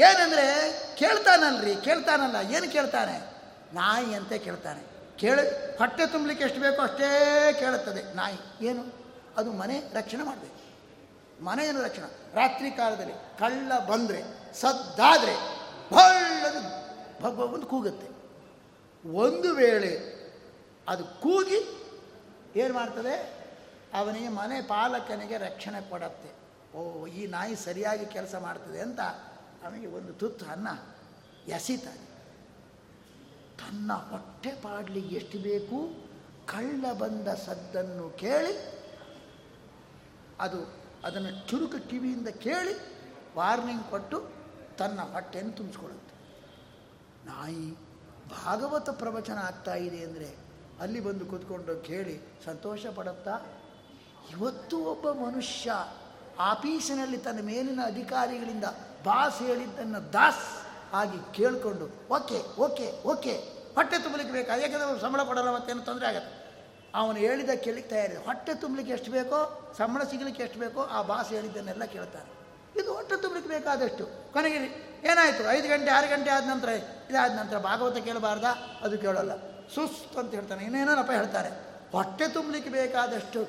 ಏನಂದರೆ, ಕೇಳ್ತಾನಲ್ರಿ, ಕೇಳ್ತಾನಲ್ಲ, ಏನು ಕೇಳ್ತಾನೆ? ನಾಯಿ ಅಂತ ಕೇಳ್ತಾನೆ. ಕೇಳಿ, ಹೊಟ್ಟೆ ತುಂಬಲಿಕ್ಕೆ ಎಷ್ಟು ಬೇಕೋ ಅಷ್ಟೇ ಕೇಳುತ್ತದೆ ನಾಯಿ. ಏನು? ಅದು ಮನೆ ರಕ್ಷಣೆ ಮಾಡಬೇಕು. ಮನೆಯನ್ನು ರಕ್ಷಣೆ. ರಾತ್ರಿ ಕಾಲದಲ್ಲಿ ಕಳ್ಳ ಬಂದರೆ, ಸದ್ದಾದರೆ ಭಳ್ಳದು ಭಗವಂತ ಕೂಗುತ್ತೆ. ಒಂದು ವೇಳೆ ಅದು ಕೂಗಿ ಏನು ಮಾಡ್ತದೆ? ಅವನಿಗೆ ಮನೆ ಪಾಲಕನಿಗೆ ರಕ್ಷಣೆ ಕೊಡತ್ತೆ. ಓ, ಈ ನಾಯಿ ಸರಿಯಾಗಿ ಕೆಲಸ ಮಾಡ್ತದೆ ಅಂತ ಅವನಿಗೆ ಒಂದು ತುತ್ತು ಅನ್ನ ಎಸಿತಾನೆ. ತನ್ನ ಹೊಟ್ಟೆ ಪಾಡಲಿ ಎಷ್ಟು ಬೇಕು? ಕಳ್ಳ ಬಂದ ಸದ್ದನ್ನು ಕೇಳಿ, ಅದು ಅದನ್ನು ಚುರುಕು ಕಿವಿಯಿಂದ ಕೇಳಿ ವಾರ್ನಿಂಗ್ ಕೊಟ್ಟು ತನ್ನ ಹೊಟ್ಟೆಯನ್ನು ತುಂಬಿಸ್ಕೊಳ್ಳುತ್ತೆ. ನಾಯಿ ಭಾಗವತ ಪ್ರವಚನ ಆಗ್ತಾ ಇದೆ ಅಂದರೆ ಅಲ್ಲಿ ಬಂದು ಕೂತ್ಕೊಂಡು ಕೇಳಿ ಸಂತೋಷ ಪಡುತ್ತಾ? ಇವತ್ತು ಒಬ್ಬ ಮನುಷ್ಯ ಆಫೀಸಿನಲ್ಲಿ ತನ್ನ ಮೇಲಿನ ಅಧಿಕಾರಿಗಳಿಂದ ಬಾಸ್ ಹೇಳಿದ್ದನ್ನು ದಾಸ್ ಆಗಿ ಕೇಳಿಕೊಂಡು, ಓಕೆ ಓಕೆ ಓಕೆ, ಹೊಟ್ಟೆ ತುಂಬಲಿಕ್ಕೆ ಬೇಕಾ? ಯಾಕಂದರೆ ಸಂಬಳ ಕೊಡಲ್ಲ ಮತ್ತೇನು ತೊಂದರೆ ಆಗುತ್ತೆ ಅವನು ಹೇಳಿದ ಕೇಳಿಕ್ಕೆ ತಯಾರಿದೆ ಹೊಟ್ಟೆ ತುಂಬಲಿಕ್ಕೆ ಎಷ್ಟು ಬೇಕೋ, ಸಂಬಳ ಸಿಗಲಿಕ್ಕೆ ಎಷ್ಟು ಬೇಕೋ ಆ ಬಾಸ್ ಹೇಳಿದ್ದನ್ನೆಲ್ಲ ಕೇಳ್ತಾರೆ. ಇದು ಹೊಟ್ಟೆ ತುಂಬಲಿಕ್ಕೆ ಬೇಕಾದಷ್ಟು. ಕೊನೆಗೆ ಏನಾಯಿತು? ಐದು ಗಂಟೆ, ಆರು ಗಂಟೆ ಆದ ನಂತರ, ಇದಾದ ನಂತರ ಭಾಗವತ ಕೇಳಬಾರ್ದಾ? ಅದು ಕೇಳೋಲ್ಲ. ಸುಸ್ತು ಅಂತ ಹೇಳ್ತಾನೆ. ಇನ್ನೇನೋನಪ್ಪ ಹೇಳ್ತಾರೆ? ಹೊಟ್ಟೆ ತುಂಬಲಿಕ್ಕೆ ಬೇಕಾದಷ್ಟು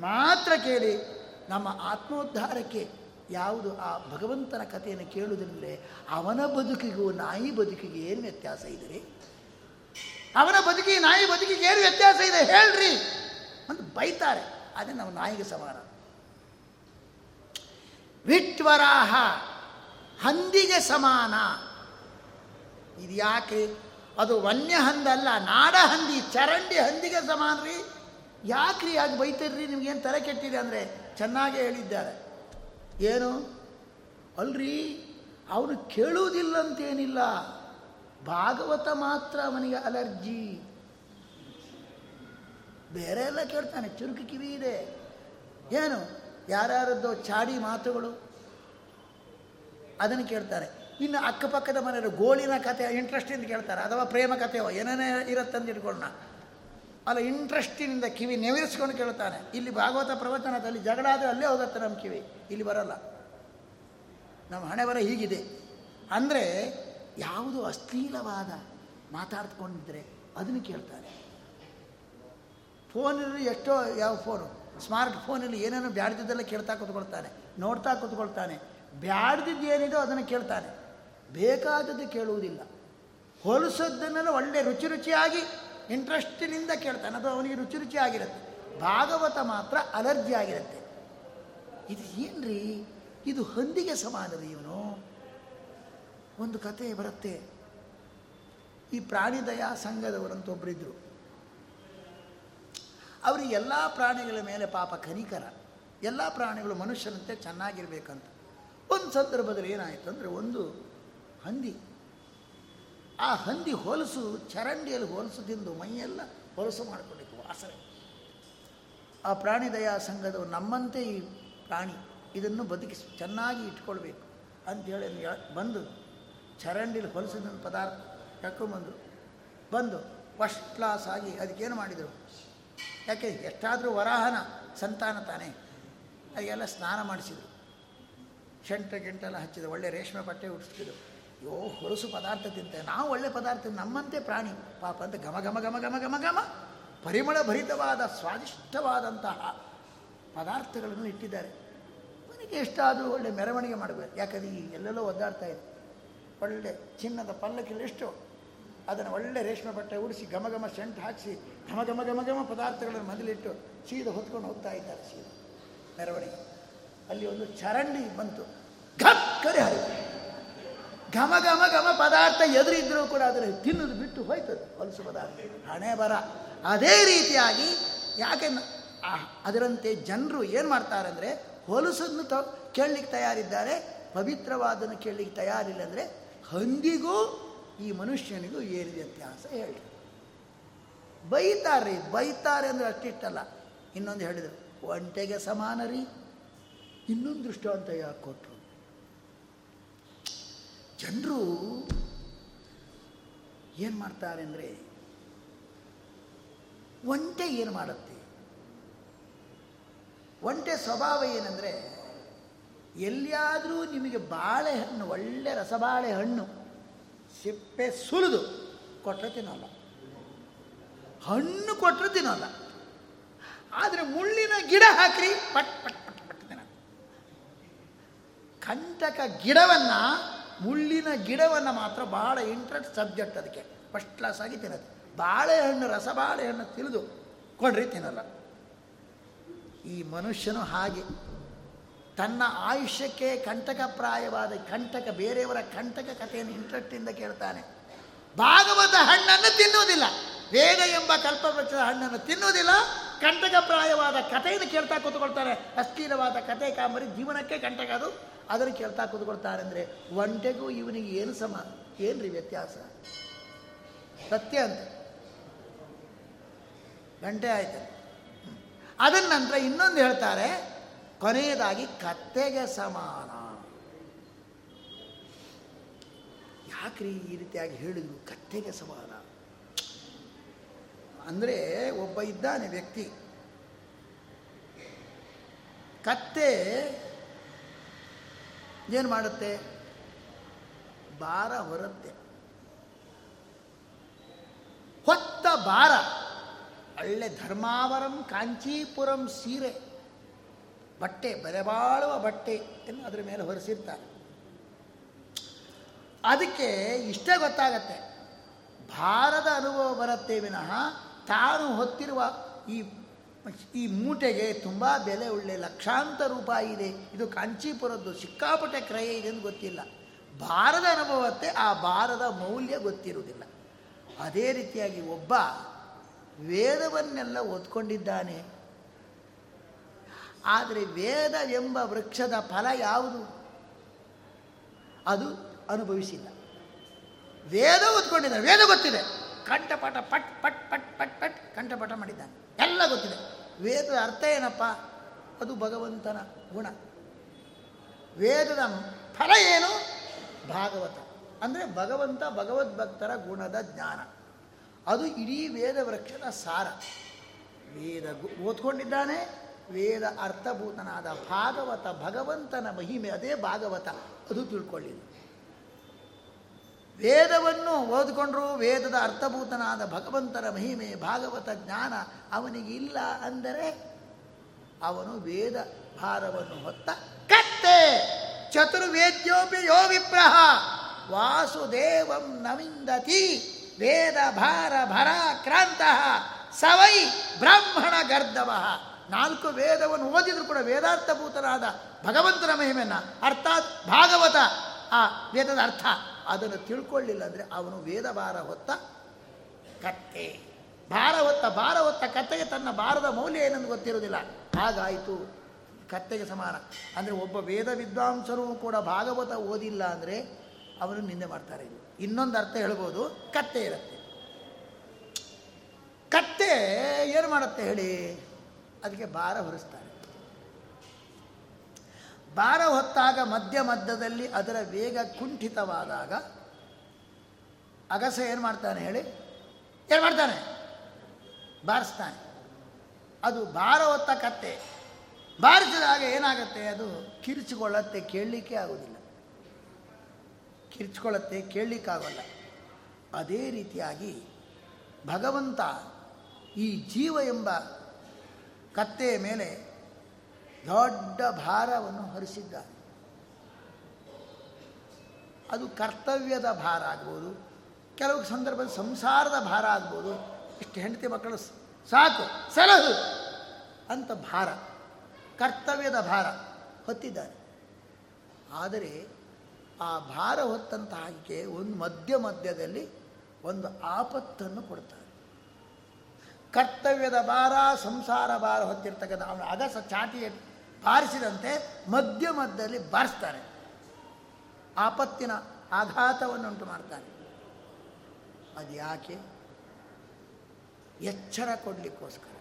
ಮಾತ್ರ ಕೇಳಿ ನಮ್ಮ ಆತ್ಮೋದ್ಧಾರಕ್ಕೆ ಯಾವುದು ಆ ಭಗವಂತನ ಕಥೆಯನ್ನು ಕೇಳುವುದೆಂದರೆ ಅವನ ಬದುಕಿಗೂ ನಾಯಿ ಬದುಕಿಗೆ ಏನು ವ್ಯತ್ಯಾಸ ಇದೆ ಅವನ ಬದುಕಿ, ನಾಯಿ ಬದುಕಿಗೆ ಏನು ವ್ಯತ್ಯಾಸ ಇದೆ ಹೇಳ್ರಿ ಅಂತ ಬೈತಾರೆ. ಅದೇ ನಾವು ನಾಯಿಗೆ ಸಮಾನ. ವಿಟ್ವರಾಹ ಹಂದಿಗೆ ಸಮಾನ. ಇದು ಯಾಕೆ ಅದು ವನ್ಯ ಹಂದಲ್ಲ ನಾಡ ಹಂದಿ ಚರಂಡಿ ಹಂದಿಗೆ ಸಮಾನ ರೀ ಯಾಕ್ರಿ ಯಾಕೆ ಬೈತೀರ್ರಿ, ನಿಮ್ಗೇನು ತಲೆ ಕೆಟ್ಟಿದೆ ಅಂದರೆ? ಚೆನ್ನಾಗೇ ಹೇಳಿದ್ದಾರೆ. ಏನು? ಅಲ್ರಿ, ಅವನು ಕೇಳುವುದಿಲ್ಲ ಅಂತೇನಿಲ್ಲ ಭಾಗವತ ಮಾತ್ರ ಅವನಿಗೆ ಅಲರ್ಜಿ. ಬೇರೆ ಎಲ್ಲ ಕೇಳ್ತಾನೆ, ಚುರುಕು ಕಿವಿ ಇದೆ. ಏನು? ಯಾರ್ಯಾರದ್ದೋ ಚಾಡಿ ಮಾತುಗಳು. ಅದನ್ನು ಕೇಳ್ತಾರೆ. ಇನ್ನು ಅಕ್ಕಪಕ್ಕದ ಮನೆಯವರು ಗೋಳಿನ ಕಥೆ ಇಂಟ್ರೆಸ್ಟಿಂದ ಕೇಳ್ತಾರೆ. ಅಥವಾ ಪ್ರೇಮ ಕಥೆಯೋ, ಏನೇನೇ ಇರುತ್ತಂದು ಇಟ್ಕೊಳ್ಳೋಣ ಅಲ್ಲ ಇಂಟ್ರೆಸ್ಟಿನಿಂದ ಕಿವಿ ನೆವಿರಿಸ್ಕೊಂಡು ಕೇಳ್ತಾನೆ. ಇಲ್ಲಿ ಭಾಗವತ ಪ್ರವಚನದಲ್ಲಿ ಜಗಳ ಆದರೆ ಅಲ್ಲೇ ಹೋಗುತ್ತೆ ನಮ್ಮ ಕಿವಿ. ಇಲ್ಲಿ ಬರಲ್ಲ. ನಮ್ಮ ಹಣೆ ಬರ ಹೀಗಿದೆ. ಅಂದರೆ, ಯಾವುದು ಅಶ್ಲೀಲವಾದ ಮಾತಾಡ್ಕೊಂಡಿದ್ರೆ ಅದನ್ನು ಕೇಳ್ತಾರೆ. ಫೋನಲ್ಲಿ ಎಷ್ಟೋ ಯಾವ ಫೋನು, ಸ್ಮಾರ್ಟ್ ಫೋನಲ್ಲಿ ಏನೇನೋ ಬ್ಯಾಡ್ದಿದ್ದೆಲ್ಲ ಕೇಳ್ತಾ ಕೂತ್ಕೊಳ್ತಾನೆ, ನೋಡ್ತಾ ಕೂತ್ಕೊಳ್ತಾನೆ. ಬ್ಯಾಡ್ದಿದ್ದು ಏನಿದೋ ಅದನ್ನು ಕೇಳ್ತಾನೆ. ಬೇಕಾದದ್ದು ಕೇಳುವುದಿಲ್ಲ. ಹೊಲಸದ್ದನ್ನೆಲ್ಲ ಒಳ್ಳೆ ರುಚಿ ರುಚಿಯಾಗಿ ಇಂಟ್ರೆಸ್ಟಿನಿಂದ ಕೇಳ್ತಾನೆ. ಅದು ಅವನಿಗೆ ರುಚಿ ರುಚಿಯಾಗಿರುತ್ತೆ. ಭಾಗವತ ಮಾತ್ರ ಅಲರ್ಜಿ ಆಗಿರುತ್ತೆ. ಇದು ಏನ್ರಿ? ಇದು ಹಂದಿಗೆ ಸಮಾನರಿ ಇವನು? ಒಂದು ಕತೆ ಬರುತ್ತೆ. ಈ ಪ್ರಾಣಿದಯಾ ಸಂಘದವರಂತ ಒಬ್ಬರಿದ್ದರು ಅವರಿಗೆ ಎಲ್ಲ ಪ್ರಾಣಿಗಳ ಮೇಲೆ ಪಾಪ ಕನಿಕರ. ಎಲ್ಲ ಪ್ರಾಣಿಗಳು ಮನುಷ್ಯನಂತೆ ಚೆನ್ನಾಗಿರ್ಬೇಕಂತ. ಒಂದು ಸಂದರ್ಭದಲ್ಲಿ ಏನಾಯಿತು ಅಂದರೆ ಒಂದು ಹಂದಿ. ಆ ಹಂದಿ ಹೊಲಸು, ಚರಂಡಿಯಲ್ಲಿ ಹೊಲಸು, ತಿಂದು ಮೈಯೆಲ್ಲ ಹೊಲಸು ಮಾಡಿಕೊಂಡಿತ್ತು ವಾಸನೆ. ಆ ಪ್ರಾಣಿ ದಯಾ ಸಂಘದವರು ನಮ್ಮಂತೆ ಈ ಪ್ರಾಣಿ, ಇದನ್ನು ಬದುಕಿಸಿ, ಚೆನ್ನಾಗಿ ಇಟ್ಕೊಳ್ಬೇಕು ಅಂಥೇಳಿ ಬಂದು ಚರಂಡಿಲಿ ಹೊಲಸಿದ ಪದಾರ್ಥ ತಗೊಂಬಂದು ಬಂದು ಫಸ್ಟ್ ಕ್ಲಾಸ್ ಆಗಿ ಅದಕ್ಕೇನು ಮಾಡಿದರು? ಯಾಕೆ, ಎಷ್ಟಾದರೂ ವರಾಹನ ಸಂತಾನ ತಾನೇ. ಅದಕ್ಕೆಲ್ಲ ಸ್ನಾನ ಮಾಡಿಸಿದರು. ಶೆಂಟ ಗಿಂಟೆಲ್ಲ ಹಚ್ಚಿದ್ರು, ಒಳ್ಳೆ ರೇಷ್ಮೆ ಬಟ್ಟೆ ಉಡಿಸ್ತಿದ್ರು. ಅಯ್ಯೋ, ಹೊಲಸು ಪದಾರ್ಥ ತಿಂತೆ. ನಾವು ಒಳ್ಳೆ ಪದಾರ್ಥ ನಮ್ಮಂತೆ ಪ್ರಾಣಿ. ಪಾಪ ಅಂತ ಘಮ ಘಮ ಘಮ ಘಮ ಘಮ ಘಮ ಪರಿಮಳ ಭರಿತವಾದ ಸ್ವಾದಿಷ್ಟವಾದಂತಹ ಪದಾರ್ಥಗಳನ್ನು ಇಟ್ಟಿದ್ದಾರೆ. ಮನೆಗೆ ಎಷ್ಟಾದರೂ ಒಳ್ಳೆ ಮೆರವಣಿಗೆ ಮಾಡಬೇಕು. ಯಾಕಂದ್ರೆ ಈ ಎಲ್ಲೆಲ್ಲೋ ಒದ್ದಾಡ್ತಾ ಇದೆ. ಒಳ್ಳೆ ಚಿನ್ನದ ಪಲ್ಲಕ್ಕಿಲ್ಲ ಎಷ್ಟು ಅದನ್ನು ಒಳ್ಳೆ ರೇಷ್ಮೆ ಬಟ್ಟೆ ಉಡಿಸಿ ಘಮ ಘಮ ಸೆಂಟ್ ಹಾಕಿಸಿ ಘಮ ಘಮ ಘಮ ಘಮ ಪದಾರ್ಥಗಳನ್ನು ಮೊದಲಿಟ್ಟು ಸೀದ ಹೊತ್ಕೊಂಡು ಹೋಗ್ತಾ ಇದ್ದಾರೆ ಸೀದ. ಮೆರವಣಿಗೆ. ಅಲ್ಲಿ ಒಂದು ಚರಂಡಿ ಬಂತು. ಘಕ್ಕರೆ ಹರಿದು. ಘಮ ಘಮ ಘಮ ಪದಾರ್ಥ ಎದುರಿದ್ರೂ ಕೂಡ ಅದನ್ನು ತಿನ್ನುದು ಬಿಟ್ಟು ಹೋಯ್ತದೆ, ಹೊಲಸು ಪದಾರ್ಥ. ಹಣೆ ಬರ. ಅದೇ ರೀತಿಯಾಗಿ ಯಾಕೆ ಅದರಂತೆ ಜನರು ಏನು ಮಾಡ್ತಾರೆ ಅಂದರೆ ಹೊಲಸನ್ನು ತ ಕೇಳಲಿಕ್ಕೆ ತಯಾರಿದ್ದಾರೆ, ಪವಿತ್ರವಾದನ್ನು ಕೇಳಲಿಕ್ಕೆ ತಯಾರಿಲ್ಲ ಅಂದರೆ ಹಂದಿಗೂ ಈ ಮನುಷ್ಯನಿಗೂ ಏನು ವ್ಯತ್ಯಾಸ ಹೇಳಿ ಬೈತಾರೆ ಬೈತಾರೆ ಅಂದರೆ ಅಷ್ಟಿಷ್ಟಲ್ಲ. ಇನ್ನೊಂದು ಹೇಳಿದರು, ಒಂಟೆಗೆ ಸಮಾನ ರೀ ಇನ್ನೊಂದು ದೃಷ್ಟಾಂತ ಯಾಕೆ ಕೊಟ್ಟರು ಜನರು ಏನು ಮಾಡ್ತಾರೆ ಅಂದರೆ ಒಂಟೆ ಏನು ಮಾಡುತ್ತೆ? ಒಂಟೆ ಸ್ವಭಾವ ಏನಂದರೆ ಎಲ್ಲಿಯಾದರೂ ನಿಮಗೆ ಬಾಳೆಹಣ್ಣು, ಒಳ್ಳೆ ರಸಬಾಳೆ ಹಣ್ಣು ಸಿಪ್ಪೆ ಸುಲಿದು ಕೊಟ್ಟರೆ ತಿನ್ನಲ್ಲ. ಹಣ್ಣು ಕೊಟ್ಟರೆ ತಿನ್ನಲ್ಲ. ಆದರೆ ಮುಳ್ಳಿನ ಗಿಡ ಹಾಕ್ರಿ, ಪಟ್ ಪಟ್ ಪಟ್ ಪಟ್ ತಿನ್ನ ಕಂಟಕ ಗಿಡವನ್ನು ಮುಳ್ಳಿನ ಗಿಡವನ್ನು ಮಾತ್ರ ಭಾಳ ಇಂಟ್ರೆಸ್ಟ್ ಸಬ್ಜೆಕ್ಟ್ ಅದಕ್ಕೆ. ಫಸ್ಟ್ ಕ್ಲಾಸ್ ಆಗಿ ತಿನ್ನೋದು. ಬಾಳೆಹಣ್ಣು ರಸ ಬಾಳೆಹಣ್ಣು ತಿಳಿದು ಕೊಂಡ್ರಿ ತಿನ್ನಲ್ಲ. ಈ ಮನುಷ್ಯನು ಹಾಗೆ. ತನ್ನ ಆಯುಷ್ಯಕ್ಕೆ ಕಂಟಕಪ್ರಾಯವಾದ ಕಂಟಕ, ಬೇರೆಯವರ ಕಂಟಕ ಕಥೆಯನ್ನು ಇಂಟ್ರೆಸ್ಟಿಂದ ಕೇಳ್ತಾನೆ. ಭಾಗವತ ಹಣ್ಣನ್ನು ತಿನ್ನುವುದಿಲ್ಲ. ವೇದ ಎಂಬ ಕಲ್ಪವೃಕ್ಷದ ಹಣ್ಣನ್ನು ತಿನ್ನುವುದಿಲ್ಲ. ಕಂಟಕಪ್ರಾಯವಾದ ಕಥೆಯನ್ನು ಕೇಳ್ತಾ ಕೂತ್ಕೊಳ್ತಾರೆ ಅಸ್ಥಿರವಾದ ಕಥೆ ಕಾಮರಿ ಜೀವನಕ್ಕೆ ಕಂಟಕ ಅದು. ಅದನ್ನು ಕೇಳ್ತಾ ಕೂತ್ಕೊಳ್ತಾರೆ ಅಂದರೆ ಒಂಟೆಗೂ ಇವನಿಗೆ ಏನು ಸಮ, ಏನ್ರಿ ವ್ಯತ್ಯಾಸ? ಸತ್ಯ ಅಂತ. ಗಂಟೆ ಆಯ್ತು ಅದನ್ನ ನಂತರ ಇನ್ನೊಂದು ಹೇಳ್ತಾರೆ, ಕೊನೆಯದಾಗಿ ಕತ್ತೆಗೆ ಸಮಾನ. ಯಾಕ್ರಿ ಈ ರೀತಿಯಾಗಿ ಹೇಳಿದ್ರು? ಕತ್ತೆಗೆ ಸಮಾನ. ಅಂದರೆ ಒಬ್ಬ ಇದ್ದಾನೆ ವ್ಯಕ್ತಿ. ಕತ್ತೆ ಏನು ಮಾಡುತ್ತೆ? ಭಾರ ಹೊರುತ್ತೆ. ಹೊತ್ತ ಭಾರ ಒಳ್ಳೆ ಧರ್ಮಾವರಂ ಕಾಂಚೀಪುರಂ ಸೀರೆ. ಬಟ್ಟೆ ಬೆಲೆಬಾಳುವ ಬಟ್ಟೆ ಅದರ ಮೇಲೆ ಹೊರಿಸಿರ್ತಾರೆ. ಅದಕ್ಕೆ ಇಷ್ಟೇ ಗೊತ್ತಾಗತ್ತೆ. ಭಾರದ ಅನುಭವ ಬರುತ್ತೆ ವಿನಃ ತಾನು ಹೊತ್ತಿರುವ ಈ ಈ ಮೂಟೆಗೆ ತುಂಬ ಬೆಲೆ ಉಳ್ಳೆ ಲಕ್ಷಾಂತರ ರೂಪಾಯಿ ಇದೆ. ಇದು ಕಾಂಚೀಪುರದ್ದು ಸಿಕ್ಕಾಪಟ್ಟೆ ಕ್ರಯ ಇದೆ ಅಂತ ಗೊತ್ತಿಲ್ಲ. ಭಾರದ ಅನುಭವತ್ತೆ, ಆ ಭಾರದ ಮೌಲ್ಯ ಗೊತ್ತಿರುವುದಿಲ್ಲ. ಅದೇ ರೀತಿಯಾಗಿ ಒಬ್ಬ ವೇದವನ್ನೆಲ್ಲ ಓದ್ಕೊಂಡಿದ್ದಾನೆ. ಆದರೆ ವೇದ ಎಂಬ ವೃಕ್ಷದ ಫಲ ಯಾವುದು? ಅದು ಅನುಭವಿಸಿಲ್ಲ. ವೇದ ಓದ್ಕೊಂಡಿದ್ದಾನೆ, ವೇದ ಗೊತ್ತಿದೆ. ಕಂಠಪಾಠ ಪಟ್ ಪಟ್ ಪಟ್ ಪಟ್ ಪಟ್ ಕಂಠಪಾಠ ಮಾಡಿದ್ದಾನೆ. ಎಲ್ಲ ಗೊತ್ತಿದೆ. ವೇದದ ಅರ್ಥ ಏನಪ್ಪ? ಅದು ಭಗವಂತನ ಗುಣ. ವೇದದ ಫಲ ಏನು? ಭಾಗವತ. ಅಂದರೆ ಭಗವಂತ ಭಗವದ್ಭಕ್ತರ ಗುಣದ ಜ್ಞಾನ. ಅದು ಇಡೀ ವೇದ ವೃಕ್ಷದ ಸಾರ. ವೇದ ಓದ್ಕೊಂಡಿದ್ದಾನೆ. ವೇದ ಅರ್ಥಭೂತನಾದ ಭಾಗವತ ಭಗವಂತನ ಮಹಿಮೆ, ಅದೇ ಭಾಗವತ. ಅದು ತಿಳ್ಕೊಳ್ಳಿಲ್ಲ ವೇದವನ್ನು ಓದ್ಕೊಂಡ್ರು ವೇದದ ಅರ್ಥಭೂತನಾದ ಭಗವಂತನ ಮಹಿಮೆ ಭಾಗವತ ಜ್ಞಾನ ಅವನಿಗಿಲ್ಲ ಅಂದರೆ ಅವನು ವೇದ ಭಾರವನ್ನು ಹೊತ್ತ ಕತ್ತೆ. ಚತುರ್ವೇದ್ಯೋಪಿ ಯೋ ವಿಪ್ರಹ. ವಾಸುದೇವಂ ನವಿಂದತಿ ವೇದ ಭಾರ ಭರಾಕ್ರಾಂತ. ಸವೈ ಬ್ರಾಹ್ಮಣ ಗರ್ಧವ. ನಾಲ್ಕು ವೇದವನ್ನು ಓದಿದ್ರು ಕೂಡ ವೇದಾರ್ಥಭೂತನಾದ ಭಗವಂತನ ಮಹಿಮೆಯನ್ನು. ಅರ್ಥಾತ್ ಭಾಗವತ ಆ ವೇದದ ಅರ್ಥ. ಅದನ್ನು ತಿಳ್ಕೊಳ್ಳಿಲ್ಲ ಅಂದರೆ ಅವನು ವೇದ ಭಾರ ಹೊತ್ತ ಕತ್ತೆ. ಭಾರ ಹೊತ್ತ ಭಾರ ಹೊತ್ತ ಕತ್ತೆಗೆ ತನ್ನ ಭಾರದ ಮೌಲ್ಯ ಏನೆಂದು ಗೊತ್ತಿರೋದಿಲ್ಲ ಹಾಗಾಯಿತು ಕತ್ತೆಗೆ ಸಮಾನ. ಅಂದರೆ ಒಬ್ಬ ವೇದ ವಿದ್ವಾಂಸರು ಕೂಡ ಭಾಗವತ ಓದಿಲ್ಲ ಅಂದರೆ ಅವನು ನಿಂದೆ ಮಾಡ್ತಾರೆ ಇನ್ನೊಂದು ಅರ್ಥ ಹೇಳ್ಬೋದು, ಕತ್ತೆ ಇರುತ್ತೆ. ಕತ್ತೆ ಏನು ಮಾಡುತ್ತೆ ಹೇಳಿ? ಅದಕ್ಕೆ ಭಾರ ಹೊರಿಸ್ತಾರೆ. ಭಾರ ಹೊತ್ತಾಗ ಮಧ್ಯ ಮಧ್ಯದಲ್ಲಿ ಅದರ ವೇಗ ಕುಂಠಿತವಾದಾಗ ಅಗಸೆ ಏನು ಮಾಡ್ತಾನೆ ಹೇಳಿ? ಏನು ಮಾಡ್ತಾನೆ? ಬಾರಿಸ್ತಾನೆ. ಅದು ಭಾರ ಹೊತ್ತ ಕತ್ತೆ. ಬಾರಿಸಿದಾಗ ಏನಾಗುತ್ತೆ? ಅದು ಕಿರಿಚಿಕೊಳ್ಳತ್ತೆ, ಕೇಳಲಿಕ್ಕೆ ಆಗೋದಿಲ್ಲ. ಕಿರ್ಚ್ಕೊಳ್ಳತ್ತೆ ಕೇಳಲಿಕ್ಕಾಗಲ್ಲ ಅದೇ ರೀತಿಯಾಗಿ ಭಗವಂತ ಈ ಜೀವ ಎಂಬ ಕತ್ತೆಯ ಮೇಲೆ ದೊಡ್ಡ ಭಾರವನ್ನು ಹೊರಿಸಿದ್ದ ಅದು ಕರ್ತವ್ಯದ ಭಾರ ಆಗ್ಬೋದು, ಕೆಲವು ಸಂದರ್ಭದಲ್ಲಿ ಸಂಸಾರದ ಭಾರ ಆಗ್ಬೋದು, ಇಷ್ಟು ಹೆಂಡತಿ ಮಕ್ಕಳು ಸಾಕು, ಸಲಹು ಅಂತ ಭಾರ, ಕರ್ತವ್ಯದ ಭಾರ ಹೊತ್ತಿದ್ದಾರೆ. ಆದರೆ ಆ ಭಾರ ಹೊತ್ತಂತಹ ಹಾಗೆ ಒಂದು ಮಧ್ಯ ಮಧ್ಯದಲ್ಲಿ ಒಂದು ಆಪತ್ತನ್ನು ಕೊಡ್ತಾರೆ. ಕರ್ತವ್ಯದ ಭಾರ, ಸಂಸಾರ ಭಾರ ಹೊತ್ತಿರ್ತಕ್ಕಂಥ ಅವನ ಅಗಸ ಚಾಟಿಯ ಬಾರಿಸಿದಂತೆ ಮಧ್ಯ ಮಧ್ಯದಲ್ಲಿ ಬಾರಿಸ್ತಾರೆ. ಆಪತ್ತಿನ ಆಘಾತವನ್ನುಂಟು ಮಾಡ್ತಾರೆ. ಅದು ಯಾಕೆ ಎಚ್ಚರ ಕೊಡಲಿಕ್ಕೋಸ್ಕರ.